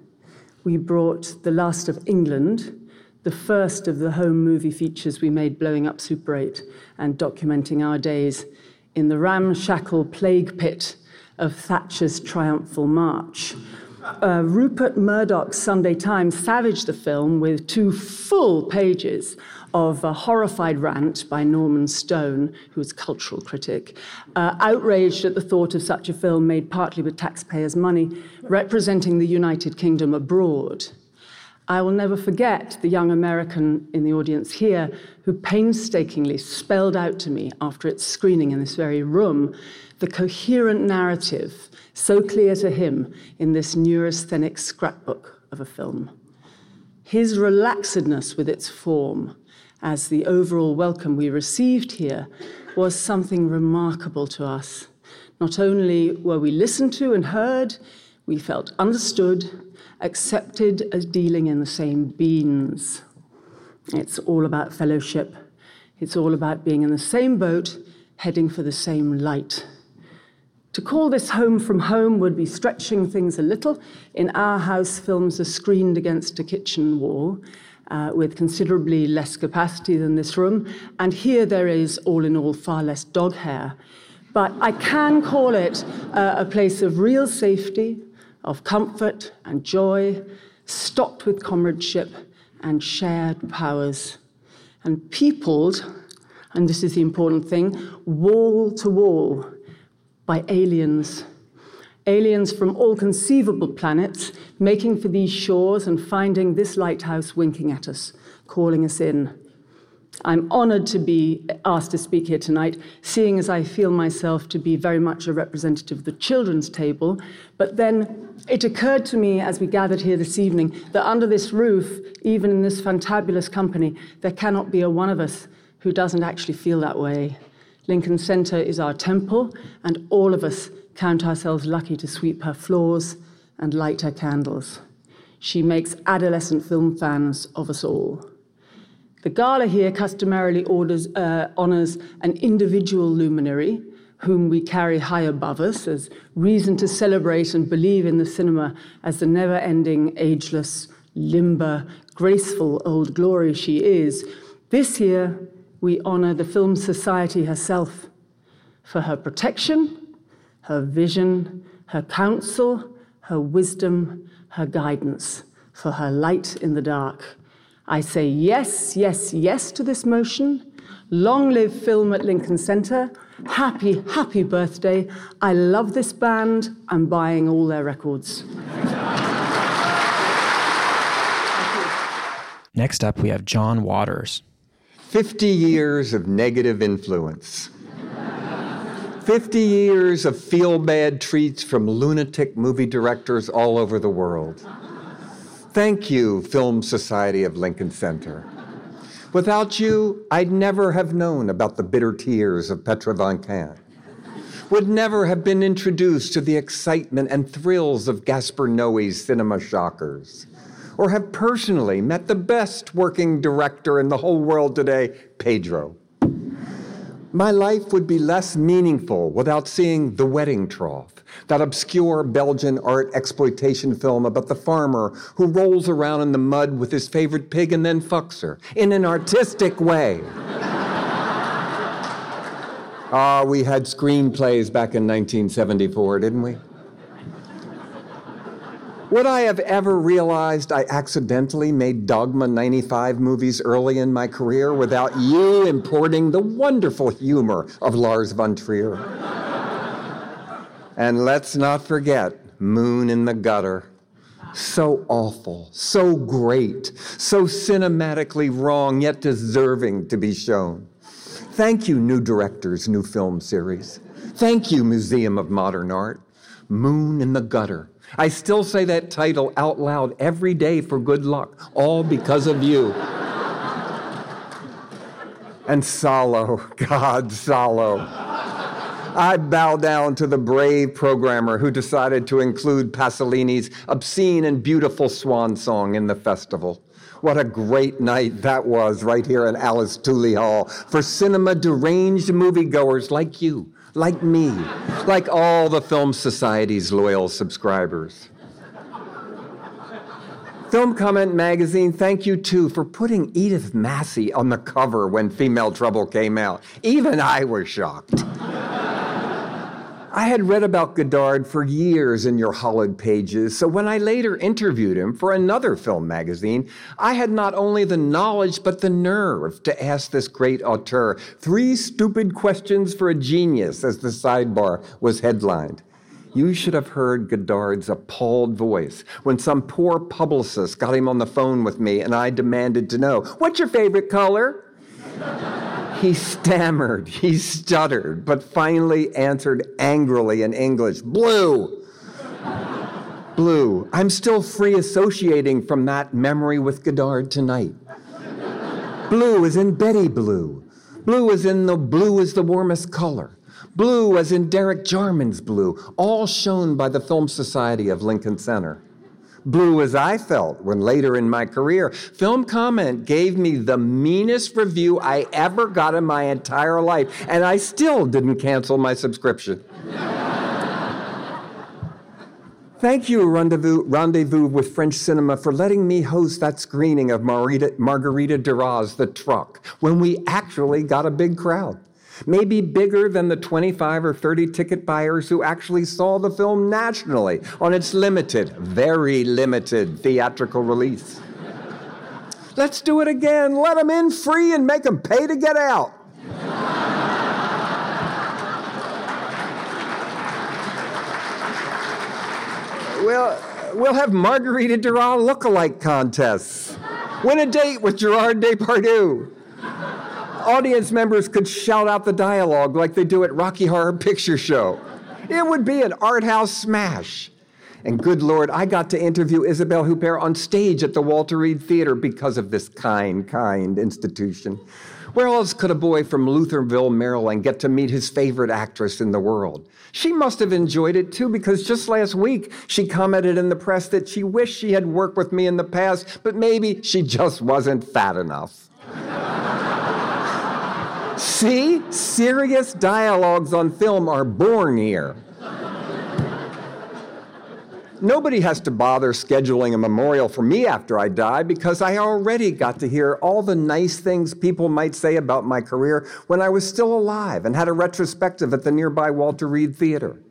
We brought The Last of England, the first of the home movie features we made blowing up Super 8 and documenting our days in the ramshackle plague pit of Thatcher's triumphal march. Uh, Rupert Murdoch's Sunday Times savaged the film with two full pages of a horrified rant by Norman Stone, who's a cultural critic, uh, outraged at the thought of such a film made partly with taxpayers' money, representing the United Kingdom abroad. I will never forget the young American in the audience here who painstakingly spelled out to me after its screening in this very room the coherent narrative so clear to him in this neurasthenic scrapbook of a film. His relaxedness with its form, as the overall welcome we received here, was something remarkable to us. Not only were we listened to and heard, we felt understood, accepted as dealing in the same beans. It's all about fellowship. It's all about being in the same boat, heading for the same light. To call this home from home would be stretching things a little. In our house, films are screened against a kitchen wall uh, with considerably less capacity than this room. And here there is, all in all, far less dog hair. But I can call it uh, a place of real safety, of comfort and joy, stocked with comradeship and shared powers, and peopled, and this is the important thing, wall to wall by aliens. Aliens from all conceivable planets making for these shores and finding this lighthouse winking at us, calling us in. I'm honored to be asked to speak here tonight, seeing as I feel myself to be very much a representative of the children's table. But then it occurred to me as we gathered here this evening that under this roof, even in this fantabulous company, there cannot be a one of us who doesn't actually feel that way. Lincoln Center is our temple, and all of us count ourselves lucky to sweep her floors and light her candles. She makes adolescent film fans of us all. The gala here customarily orders, uh, honors an individual luminary whom we carry high above us as reason to celebrate and believe in the cinema as the never ending, ageless, limber, graceful old glory she is. This year, we honor the Film Society herself for her protection, her vision, her counsel, her wisdom, her guidance, for her light in the dark. I say yes, yes, yes to this motion. Long live film at Lincoln Center. Happy, happy birthday. I love this band. I'm buying all their records. Next up, we have John Waters. 50 years of negative influence. 50 years of feel bad treats from lunatic movie directors all over the world. Thank you, Film Society of Lincoln Center. Without you, I'd never have known about the bitter tears of Petra von Kant. Would never have been introduced to the excitement and thrills of Gaspar Noé's cinema shockers or have personally met the best working director in the whole world today, Pedro. My life would be less meaningful without seeing The Wedding Trough, that obscure Belgian art exploitation film about the farmer who rolls around in the mud with his favorite pig and then fucks her in an artistic way. Ah, we had screenplays back in 1974, didn't we? Would I have ever realized I accidentally made Dogma 95 movies early in my career without you importing the wonderful humor of Lars von Trier? and let's not forget Moon in the Gutter. So awful, so great, so cinematically wrong, yet deserving to be shown. Thank you, new directors, new film series. Thank you, Museum of Modern Art. Moon in the Gutter I still say that title out loud every day for good luck, all because of you. and Salo, God, Salo. I bow down to the brave programmer who decided to include Pasolini's obscene and beautiful swan song in the festival. What a great night that was right here in Alice Tully Hall for cinema deranged moviegoers like you like me, like all the Film Society's loyal subscribers. Film Comment Magazine, thank you too for putting Edith Massey on the cover when Female Trouble came out. Even I was shocked. I had read about Godard for years in your hollowed pages, so when I later interviewed him for another film magazine, I had not only the knowledge but the nerve to ask this great auteur three stupid questions for a genius, as the sidebar was headlined. You should have heard Godard's appalled voice when some poor publicist got him on the phone with me and I demanded to know, What's your favorite color? He stammered, he stuttered, but finally answered angrily in English Blue. Blue. I'm still free associating from that memory with Godard tonight. Blue is in Betty Blue. Blue is in the blue is the warmest color. Blue as in Derek Jarman's blue, all shown by the Film Society of Lincoln Center blue as I felt when later in my career, Film Comment gave me the meanest review I ever got in my entire life, and I still didn't cancel my subscription. Thank you, Rendezvous, Rendezvous with French Cinema, for letting me host that screening of Margarita, Margarita Duras' The Truck when we actually got a big crowd maybe bigger than the 25 or 30 ticket buyers who actually saw the film nationally on its limited, very limited theatrical release. Let's do it again. Let them in free and make them pay to get out. we'll, we'll have Margarita Duras look-alike contests. Win a date with Gerard Depardieu audience members could shout out the dialogue like they do at Rocky Horror Picture Show. It would be an art house smash. And good Lord, I got to interview Isabelle Huppert on stage at the Walter Reade Theater because of this kind, kind institution. Where else could a boy from Lutherville, Maryland get to meet his favorite actress in the world? She must have enjoyed it too, because just last week she commented in the press that she wished she had worked with me in the past, but maybe she just wasn't fat enough. See, serious dialogues on film are born here. Nobody has to bother scheduling a memorial for me after I die because I already got to hear all the nice things people might say about my career when I was still alive and had a retrospective at the nearby Walter Reade Theater.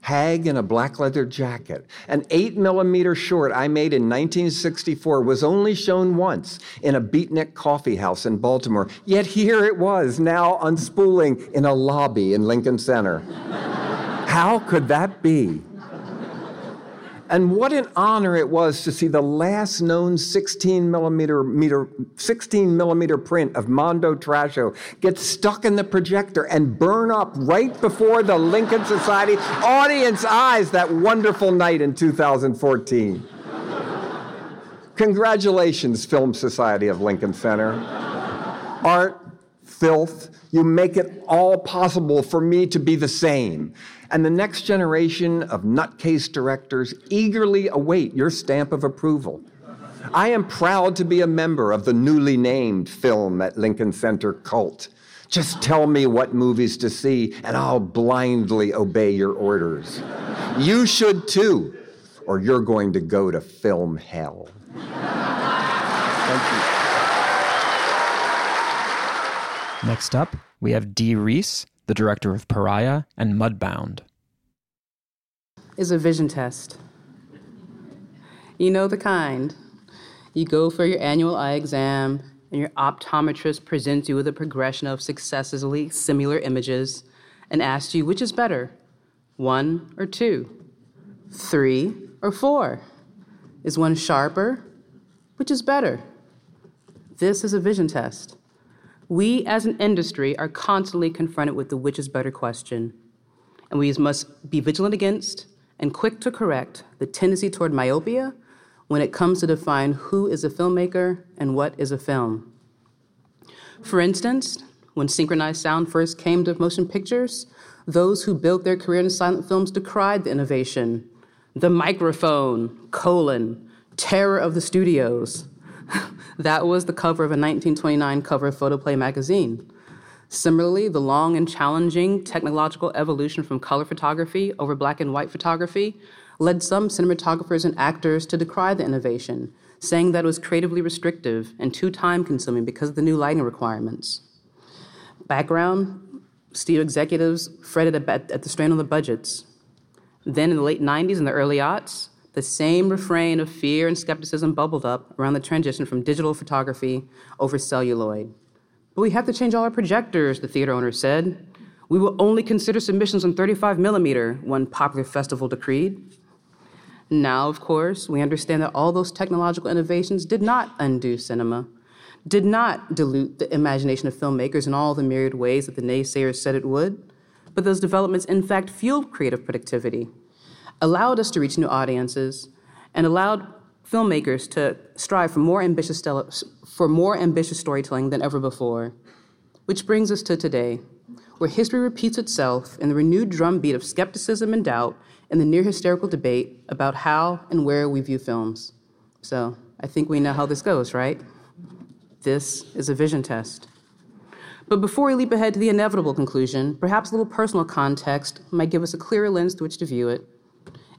Hag in a black leather jacket. An 8 millimeter short I made in 1964 was only shown once in a beatnik coffee house in Baltimore, yet here it was, now unspooling in a lobby in Lincoln Center. How could that be? And what an honor it was to see the last known 16 millimeter, meter, 16 millimeter print of Mondo Trasho get stuck in the projector and burn up right before the Lincoln Society audience eyes that wonderful night in 2014. Congratulations, Film Society of Lincoln Center. Art, filth, you make it all possible for me to be the same and the next generation of nutcase directors eagerly await your stamp of approval. I am proud to be a member of the newly named Film at Lincoln Center cult. Just tell me what movies to see, and I'll blindly obey your orders. You should too, or you're going to go to film hell. Thank you. Next up, we have Dee Rees, the director of Pariah and Mudbound. Is a vision test. You know the kind. You go for your annual eye exam, and your optometrist presents you with a progression of successively similar images and asks you which is better, one or two, three or four. Is one sharper? Which is better? This is a vision test. We as an industry are constantly confronted with the which is better question, and we must be vigilant against and quick to correct the tendency toward myopia when it comes to define who is a filmmaker and what is a film. For instance, when synchronized sound first came to motion pictures, those who built their career in silent films decried the innovation. The microphone, colon, terror of the studios. that was the cover of a 1929 cover of Photoplay magazine. Similarly, the long and challenging technological evolution from color photography over black and white photography led some cinematographers and actors to decry the innovation, saying that it was creatively restrictive and too time consuming because of the new lighting requirements. Background Studio executives fretted at, at the strain on the budgets. Then in the late 90s and the early aughts, the same refrain of fear and skepticism bubbled up around the transition from digital photography over celluloid. But we have to change all our projectors, the theater owner said. We will only consider submissions on 35 millimeter, one popular festival decreed. Now, of course, we understand that all those technological innovations did not undo cinema, did not dilute the imagination of filmmakers in all the myriad ways that the naysayers said it would, but those developments in fact fueled creative productivity, allowed us to reach new audiences, and allowed filmmakers to strive for more ambitious, for more ambitious storytelling than ever before. Which brings us to today where history repeats itself in the renewed drumbeat of skepticism and doubt and the near hysterical debate about how and where we view films. So I think we know how this goes, right? This is a vision test. But before we leap ahead to the inevitable conclusion, perhaps a little personal context might give us a clearer lens through which to view it.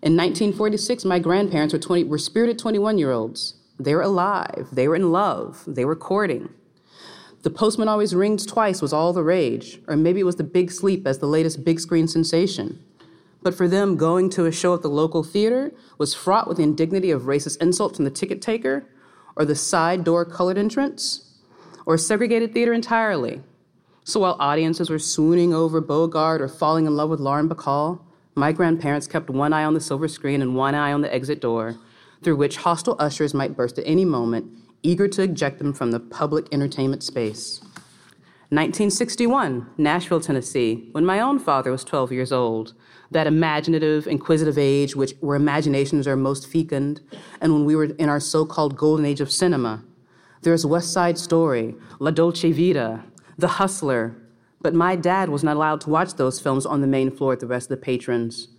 In 1946, my grandparents were, 20, were spirited 21 year olds. They were alive, they were in love, they were courting. The postman always rings twice was all the rage, or maybe it was the big sleep as the latest big screen sensation. But for them, going to a show at the local theater was fraught with the indignity of racist insults from the ticket taker, or the side door colored entrance, or segregated theater entirely. So while audiences were swooning over Bogart or falling in love with Lauren Bacall, my grandparents kept one eye on the silver screen and one eye on the exit door, through which hostile ushers might burst at any moment eager to eject them from the public entertainment space. 1961, Nashville, Tennessee, when my own father was 12 years old, that imaginative, inquisitive age which, where imaginations are most fecund, and when we were in our so called golden age of cinema. There's West Side Story, La Dolce Vita, The Hustler, but my dad was not allowed to watch those films on the main floor with the rest of the patrons.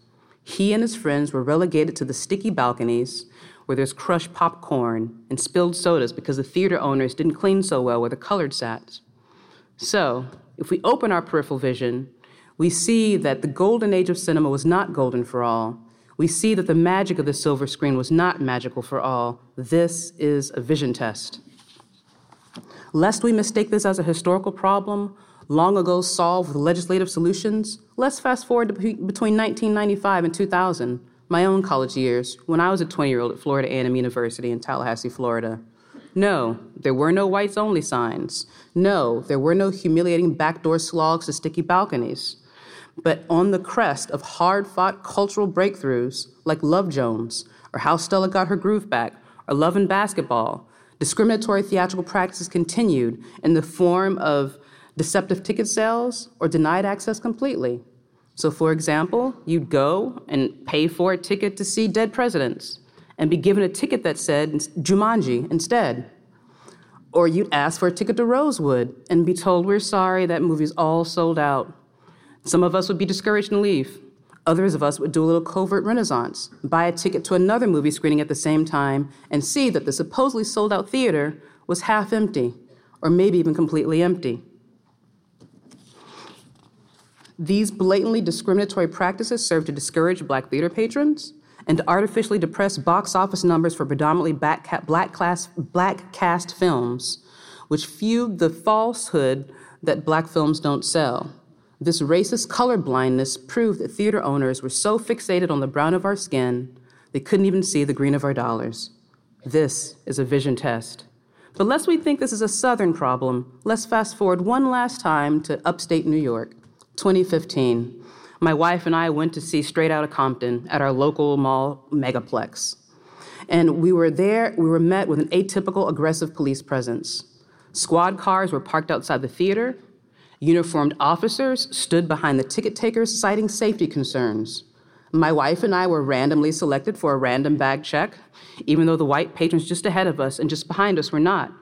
He and his friends were relegated to the sticky balconies where there's crushed popcorn and spilled sodas because the theater owners didn't clean so well where the colored sat. So, if we open our peripheral vision, we see that the golden age of cinema was not golden for all. We see that the magic of the silver screen was not magical for all. This is a vision test. Lest we mistake this as a historical problem, long ago solved with legislative solutions, let's fast forward to between 1995 and 2000 my own college years, when I was a 20 year old at Florida A&M University in Tallahassee, Florida. No, there were no whites only signs. No, there were no humiliating backdoor slogs to sticky balconies. But on the crest of hard fought cultural breakthroughs like Love Jones, or How Stella Got Her Groove Back, or Love and Basketball, discriminatory theatrical practices continued in the form of deceptive ticket sales or denied access completely. So, for example, you'd go and pay for a ticket to see Dead Presidents and be given a ticket that said Jumanji instead. Or you'd ask for a ticket to Rosewood and be told, We're sorry, that movie's all sold out. Some of us would be discouraged and leave. Others of us would do a little covert renaissance, buy a ticket to another movie screening at the same time, and see that the supposedly sold out theater was half empty, or maybe even completely empty. These blatantly discriminatory practices serve to discourage black theater patrons and to artificially depress box office numbers for predominantly black, black, class, black cast films, which fueled the falsehood that black films don't sell. This racist color blindness proved that theater owners were so fixated on the brown of our skin, they couldn't even see the green of our dollars. This is a vision test. But lest we think this is a Southern problem, let's fast forward one last time to upstate New York. 2015, my wife and I went to see Straight Outta Compton at our local mall megaplex. And we were there, we were met with an atypical aggressive police presence. Squad cars were parked outside the theater. Uniformed officers stood behind the ticket takers, citing safety concerns. My wife and I were randomly selected for a random bag check, even though the white patrons just ahead of us and just behind us were not.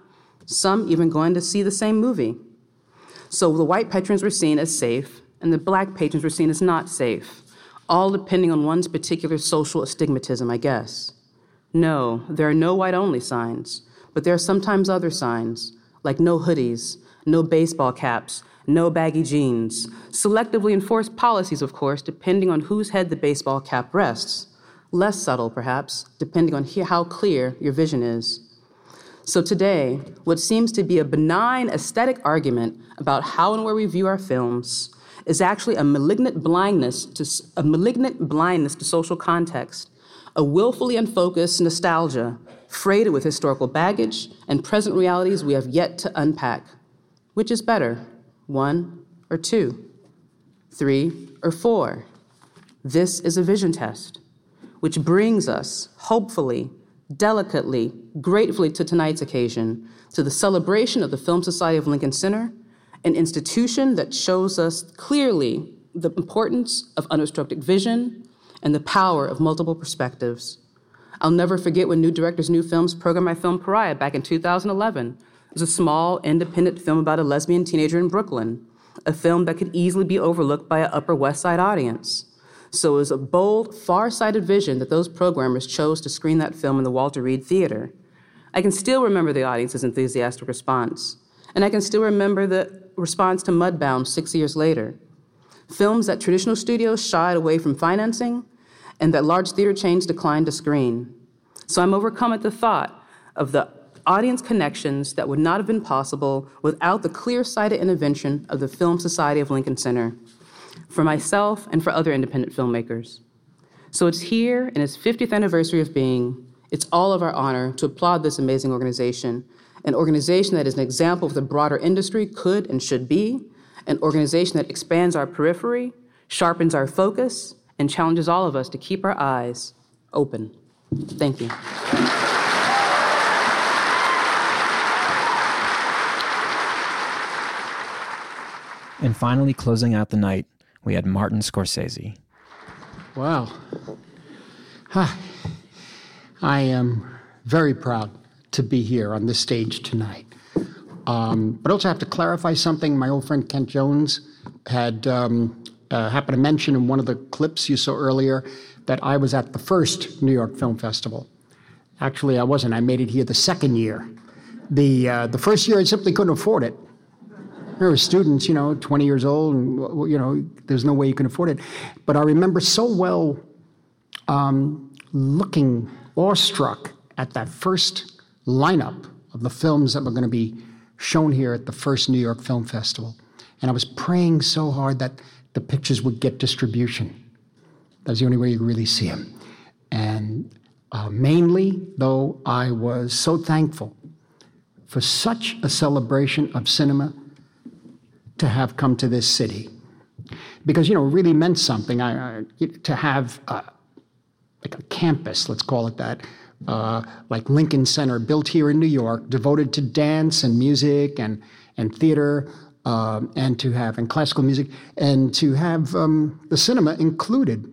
Some even going to see the same movie. So the white patrons were seen as safe, and the black patrons were seen as not safe, all depending on one's particular social astigmatism, I guess. No, there are no white only signs, but there are sometimes other signs, like no hoodies, no baseball caps, no baggy jeans. Selectively enforced policies, of course, depending on whose head the baseball cap rests. Less subtle, perhaps, depending on how clear your vision is. So today, what seems to be a benign aesthetic argument about how and where we view our films is actually a malignant blindness to a malignant blindness to social context, a willfully unfocused nostalgia freighted with historical baggage and present realities we have yet to unpack. Which is better, one or two, three or four? This is a vision test, which brings us, hopefully, delicately, gratefully to tonight's occasion, to the celebration of the Film Society of Lincoln Center, an institution that shows us clearly the importance of unobstructed vision and the power of multiple perspectives. I'll never forget when New Directors New Films programmed my film Pariah back in 2011. It was a small, independent film about a lesbian teenager in Brooklyn, a film that could easily be overlooked by an Upper West Side audience. So it was a bold, far sighted vision that those programmers chose to screen that film in the Walter Reade Theater. I can still remember the audience's enthusiastic response, and I can still remember the response to Mudbound six years later. Films that traditional studios shied away from financing and that large theater chains declined to screen. So I'm overcome at the thought of the audience connections that would not have been possible without the clear sighted intervention of the Film Society of Lincoln Center for myself and for other independent filmmakers. So it's here in its 50th anniversary of being, it's all of our honor to applaud this amazing organization, an organization that is an example of the broader industry could and should be, an organization that expands our periphery, sharpens our focus, and challenges all of us to keep our eyes open. Thank you. And finally, closing out the night, we had Martin Scorsese. Wow. Hi. I am very proud to be here on this stage tonight. Um, but also have to clarify something. My old friend Kent Jones had um, uh, happened to mention in one of the clips you saw earlier that I was at the first New York Film Festival. Actually, I wasn't. I made it here the second year. The, uh, the first year, I simply couldn't afford it. Were students, you know, 20 years old, and, you know, there's no way you can afford it. But I remember so well um, looking awestruck at that first lineup of the films that were going to be shown here at the first New York Film Festival. And I was praying so hard that the pictures would get distribution. That's the only way you really see them. And uh, mainly, though, I was so thankful for such a celebration of cinema to have come to this city. Because, you know, it really meant something I, I, to have like a campus, let's call it that, uh, like Lincoln Center, built here in New York, devoted to dance and music and, and theater, um, and to have and classical music, and to have um, the cinema included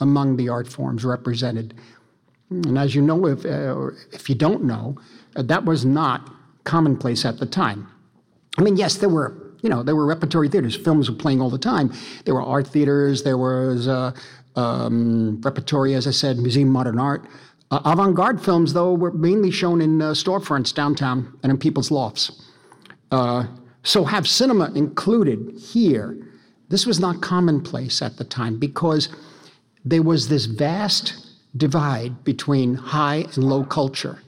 among the art forms represented. And as you know, if uh, if you don't know, that was not commonplace at the time. I mean, yes, there were you know there were repertory theaters. Films were playing all the time. There were art theaters. There was uh, um, repertory, as I said, museum modern art. Uh, avant-garde films, though, were mainly shown in uh, storefronts downtown and in people's lofts. Uh, so, have cinema included here, this was not commonplace at the time because there was this vast divide between high and low culture,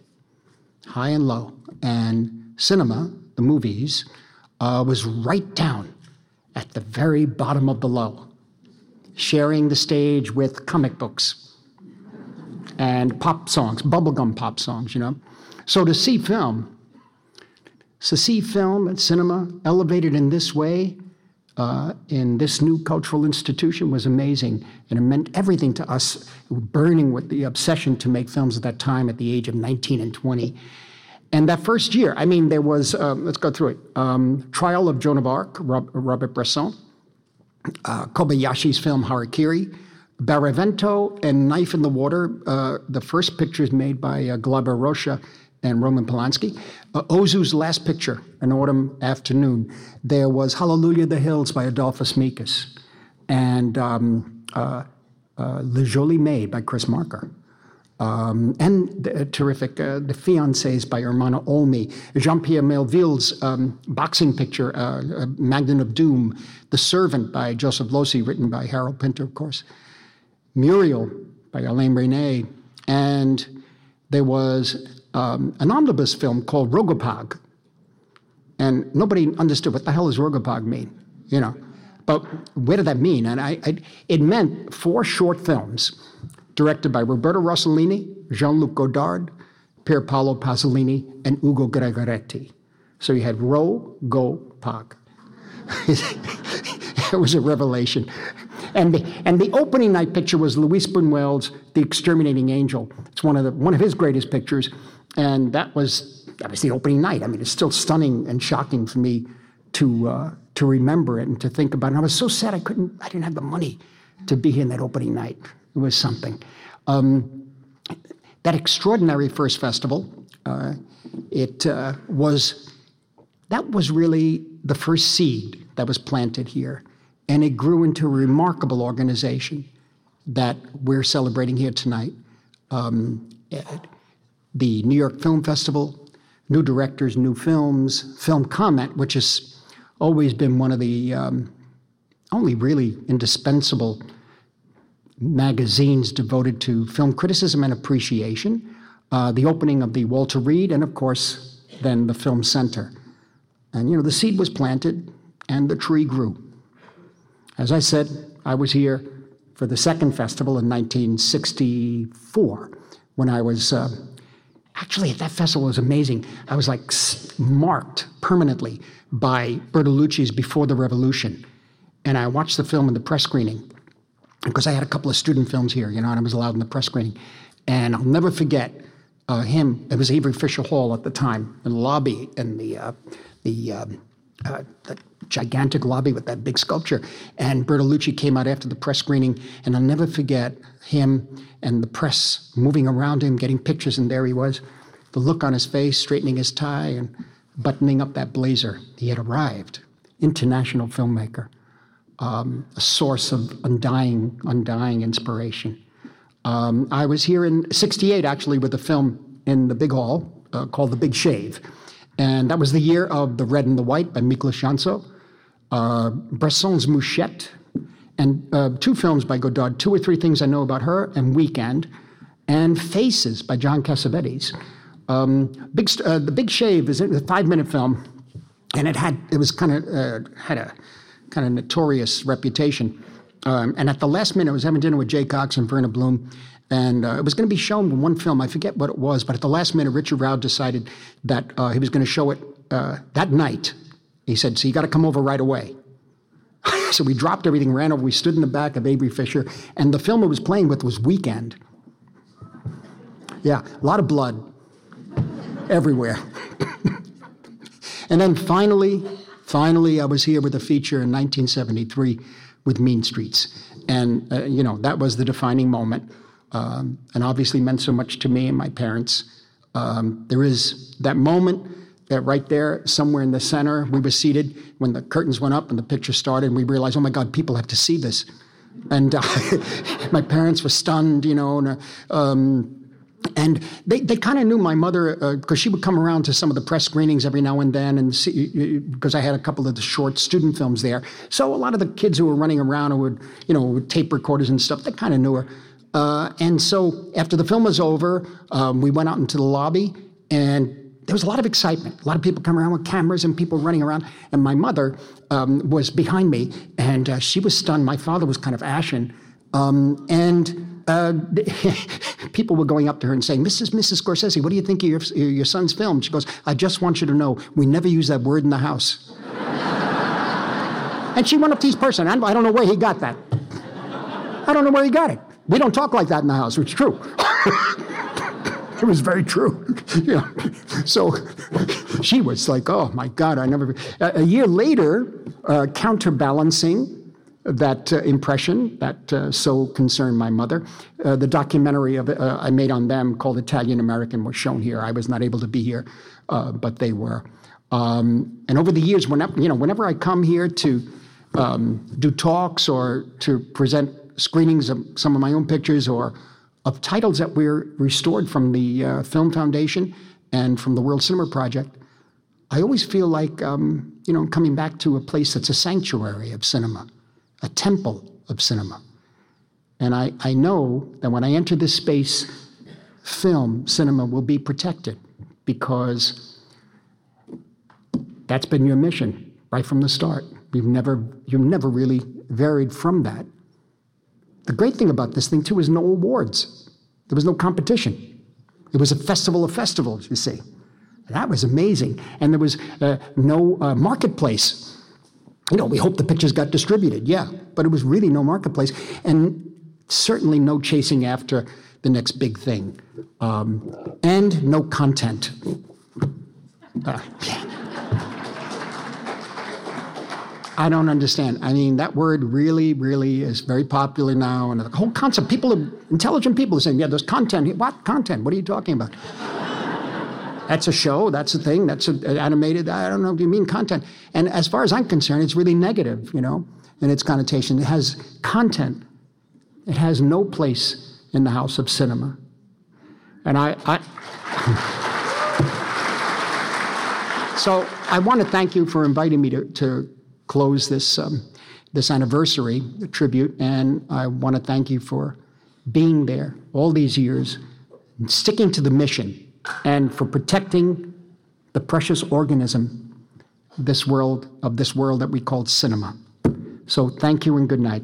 high and low. And cinema, the movies, uh, was right down at the very bottom of the low, sharing the stage with comic books and pop songs, bubblegum pop songs, you know. So to see film to see film and cinema elevated in this way uh, in this new cultural institution was amazing. And it meant everything to us, burning with the obsession to make films at that time at the age of 19 and 20. And that first year, I mean, there was, uh, let's go through it um, Trial of Joan of Arc, Rob, Robert Bresson, uh, Kobayashi's film Harakiri, Barravento, and Knife in the Water, uh, the first pictures made by uh, Glauber Rocha and Roman Polanski. Uh, Ozu's last picture, An Autumn Afternoon, there was Hallelujah the Hills by Adolfas Mekas and um, uh, uh, Le Joli Mai by Chris Marker. Um, and the, uh, terrific uh, The Fiancés by Ermanno Olmi, Jean Pierre Melville's um, boxing picture, uh, Magnet of Doom, The Servant by Joseph Losey, written by Harold Pinter, of course, Muriel by Alain Resnais, and there was um, an omnibus film called RoGoPaG. And nobody understood what the hell does RoGoPaG mean, you know. But what did that mean? And I, I, it meant four short films directed by Roberto Rossellini, Jean Luc Godard, Pier Paolo Pasolini, and Ugo Gregoretti. So you had Ro, Go, Pag. it was a revelation. And the, and the opening night picture was Luis Buñuel's The Exterminating Angel. It's one of, the, one of his greatest pictures. And that was, that was the opening night. I mean, it's still stunning and shocking for me to, uh, to remember it and to think about it. And I was so sad I couldn't, I didn't have the money to be here in that opening night. It was something. Um, that extraordinary first festival, uh, it uh, was, that was really the first seed that was planted here. And it grew into a remarkable organization that we're celebrating here tonight. Um, the New York Film Festival, New Directors, New Films, Film Comment, which has always been one of the um, only really indispensable magazines devoted to film criticism and appreciation, uh, the opening of the Walter Reade, and of course, then the Film Center. And you know, the seed was planted and the tree grew. As I said, I was here for the second festival in 1964 when I was. Uh, actually, that festival was amazing. I was like marked permanently by Bertolucci's Before the Revolution. And I watched the film in the press screening because I had a couple of student films here, you know, and I was allowed in the press screening. And I'll never forget uh, him. It was Avery Fisher Hall at the time, in the lobby, in the uh, the, um, uh, the gigantic lobby with that big sculpture. And Bertolucci came out after the press screening, and I'll never forget him and the press moving around him, getting pictures, and there he was, the look on his face, straightening his tie, and buttoning up that blazer. He had arrived, international filmmaker um, a source of undying, undying inspiration. Um, I was here in '68 actually with a film in the big hall uh, called The Big Shave, and that was the year of The Red and the White by Miklos Jancso, uh, Bresson's Mouchette, and uh, two films by Godard, Two or Three Things I Know About Her and Weekend, and Faces by John Cassavetes. Um, big, uh, the Big Shave is a five-minute film, and it had it was kind of uh, had a kind of notorious reputation. Um, and at the last minute, I was having dinner with Jay Cocks and Verna Bloom, and uh, it was going to be shown in one film. I forget what it was, but at the last minute, Richard Roud decided that uh, he was going to show it uh, that night. He said, "So you got to come over right away." so we dropped everything, ran over. We stood in the back of Avery Fisher, and the film I was playing with was Weekend. Yeah, a lot of blood everywhere. and then finally, Finally, I was here with a feature in 1973 with Mean Streets. And, uh, you know, that was the defining moment um, and obviously meant so much to me and my parents. Um, there is that moment that right there, somewhere in the center, we were seated when the curtains went up and the picture started, and we realized, oh my God, people have to see this. And uh, my parents were stunned, you know, and, uh, um, and they, they kind of knew my mother because uh, she would come around to some of the press screenings every now and then and because I had a couple of the short student films there. So a lot of the kids who were running around and would, you know, with tape recorders and stuff, they kind of knew her. Uh, and so after the film was over, um, we went out into the lobby and there was a lot of excitement. A lot of people come around with cameras and people running around. And my mother um, was behind me and uh, she was stunned. My father was kind of ashen. Um, and uh, people were going up to her and saying, "This is Mrs. Scorsese. What do you think of your, your son's film?" She goes, "I just want you to know we never use that word in the house." and she went up to this person. I don't know where he got that. I don't know where he got it. We don't talk like that in the house, which is true. it was very true. So she was like, "Oh my God, I never." A year later, uh, counterbalancing that uh, impression that uh, so concerned my mother. Uh, the documentary of, uh, I made on them called Italian American was shown here. I was not able to be here, uh, but they were. Um, and over the years, whenever, you know, whenever I come here to um, do talks or to present screenings of some of my own pictures or of titles that were restored from the uh, Film Foundation and from the World Cinema Project, I always feel like, um, you know, coming back to a place that's a sanctuary of cinema a temple of cinema. And I, I know that when I enter this space, film, cinema will be protected because that's been your mission right from the start. We've never, you've never really varied from that. The great thing about this thing, too, is no awards. There was no competition. It was a festival of festivals, you see. That was amazing. And there was uh, no uh, marketplace. You know, we hope the pictures got distributed, yeah, but it was really no marketplace. And certainly no chasing after the next big thing. Um, and no content. Uh, I don't understand. I mean, that word really, really is very popular now. And the whole concept, people, are, intelligent people are saying, yeah, there's content. What content? What are you talking about? That's a show, that's a thing, that's a, animated. I don't know, do you mean content? And as far as I'm concerned, it's really negative, you know, in its connotation. It has content, it has no place in the house of cinema. And I, I so I want to thank you for inviting me to, to close this, um, this anniversary tribute. And I want to thank you for being there all these years, sticking to the mission, and for protecting the precious organism this world of this world that we call cinema. So thank you and good night.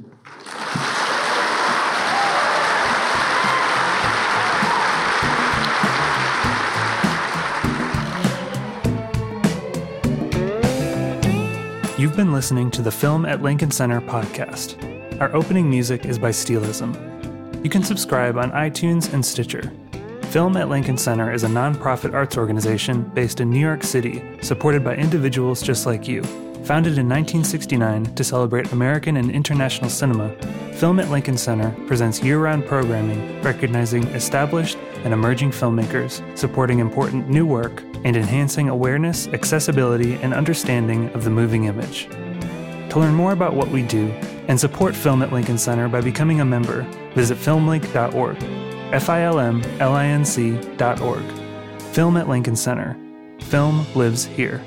You've been listening to the Film at Lincoln Center podcast. Our opening music is by Steelism. You can subscribe on iTunes and Stitcher. Film at Lincoln Center is a nonprofit arts organization based in New York City, supported by individuals just like you. Founded in 1969 to celebrate American and international cinema, Film at Lincoln Center presents year round programming recognizing established and emerging filmmakers, supporting important new work, and enhancing awareness, accessibility, and understanding of the moving image. To learn more about what we do and support Film at Lincoln Center by becoming a member, visit filmlinc.org. Film at Lincoln Center. Film lives here.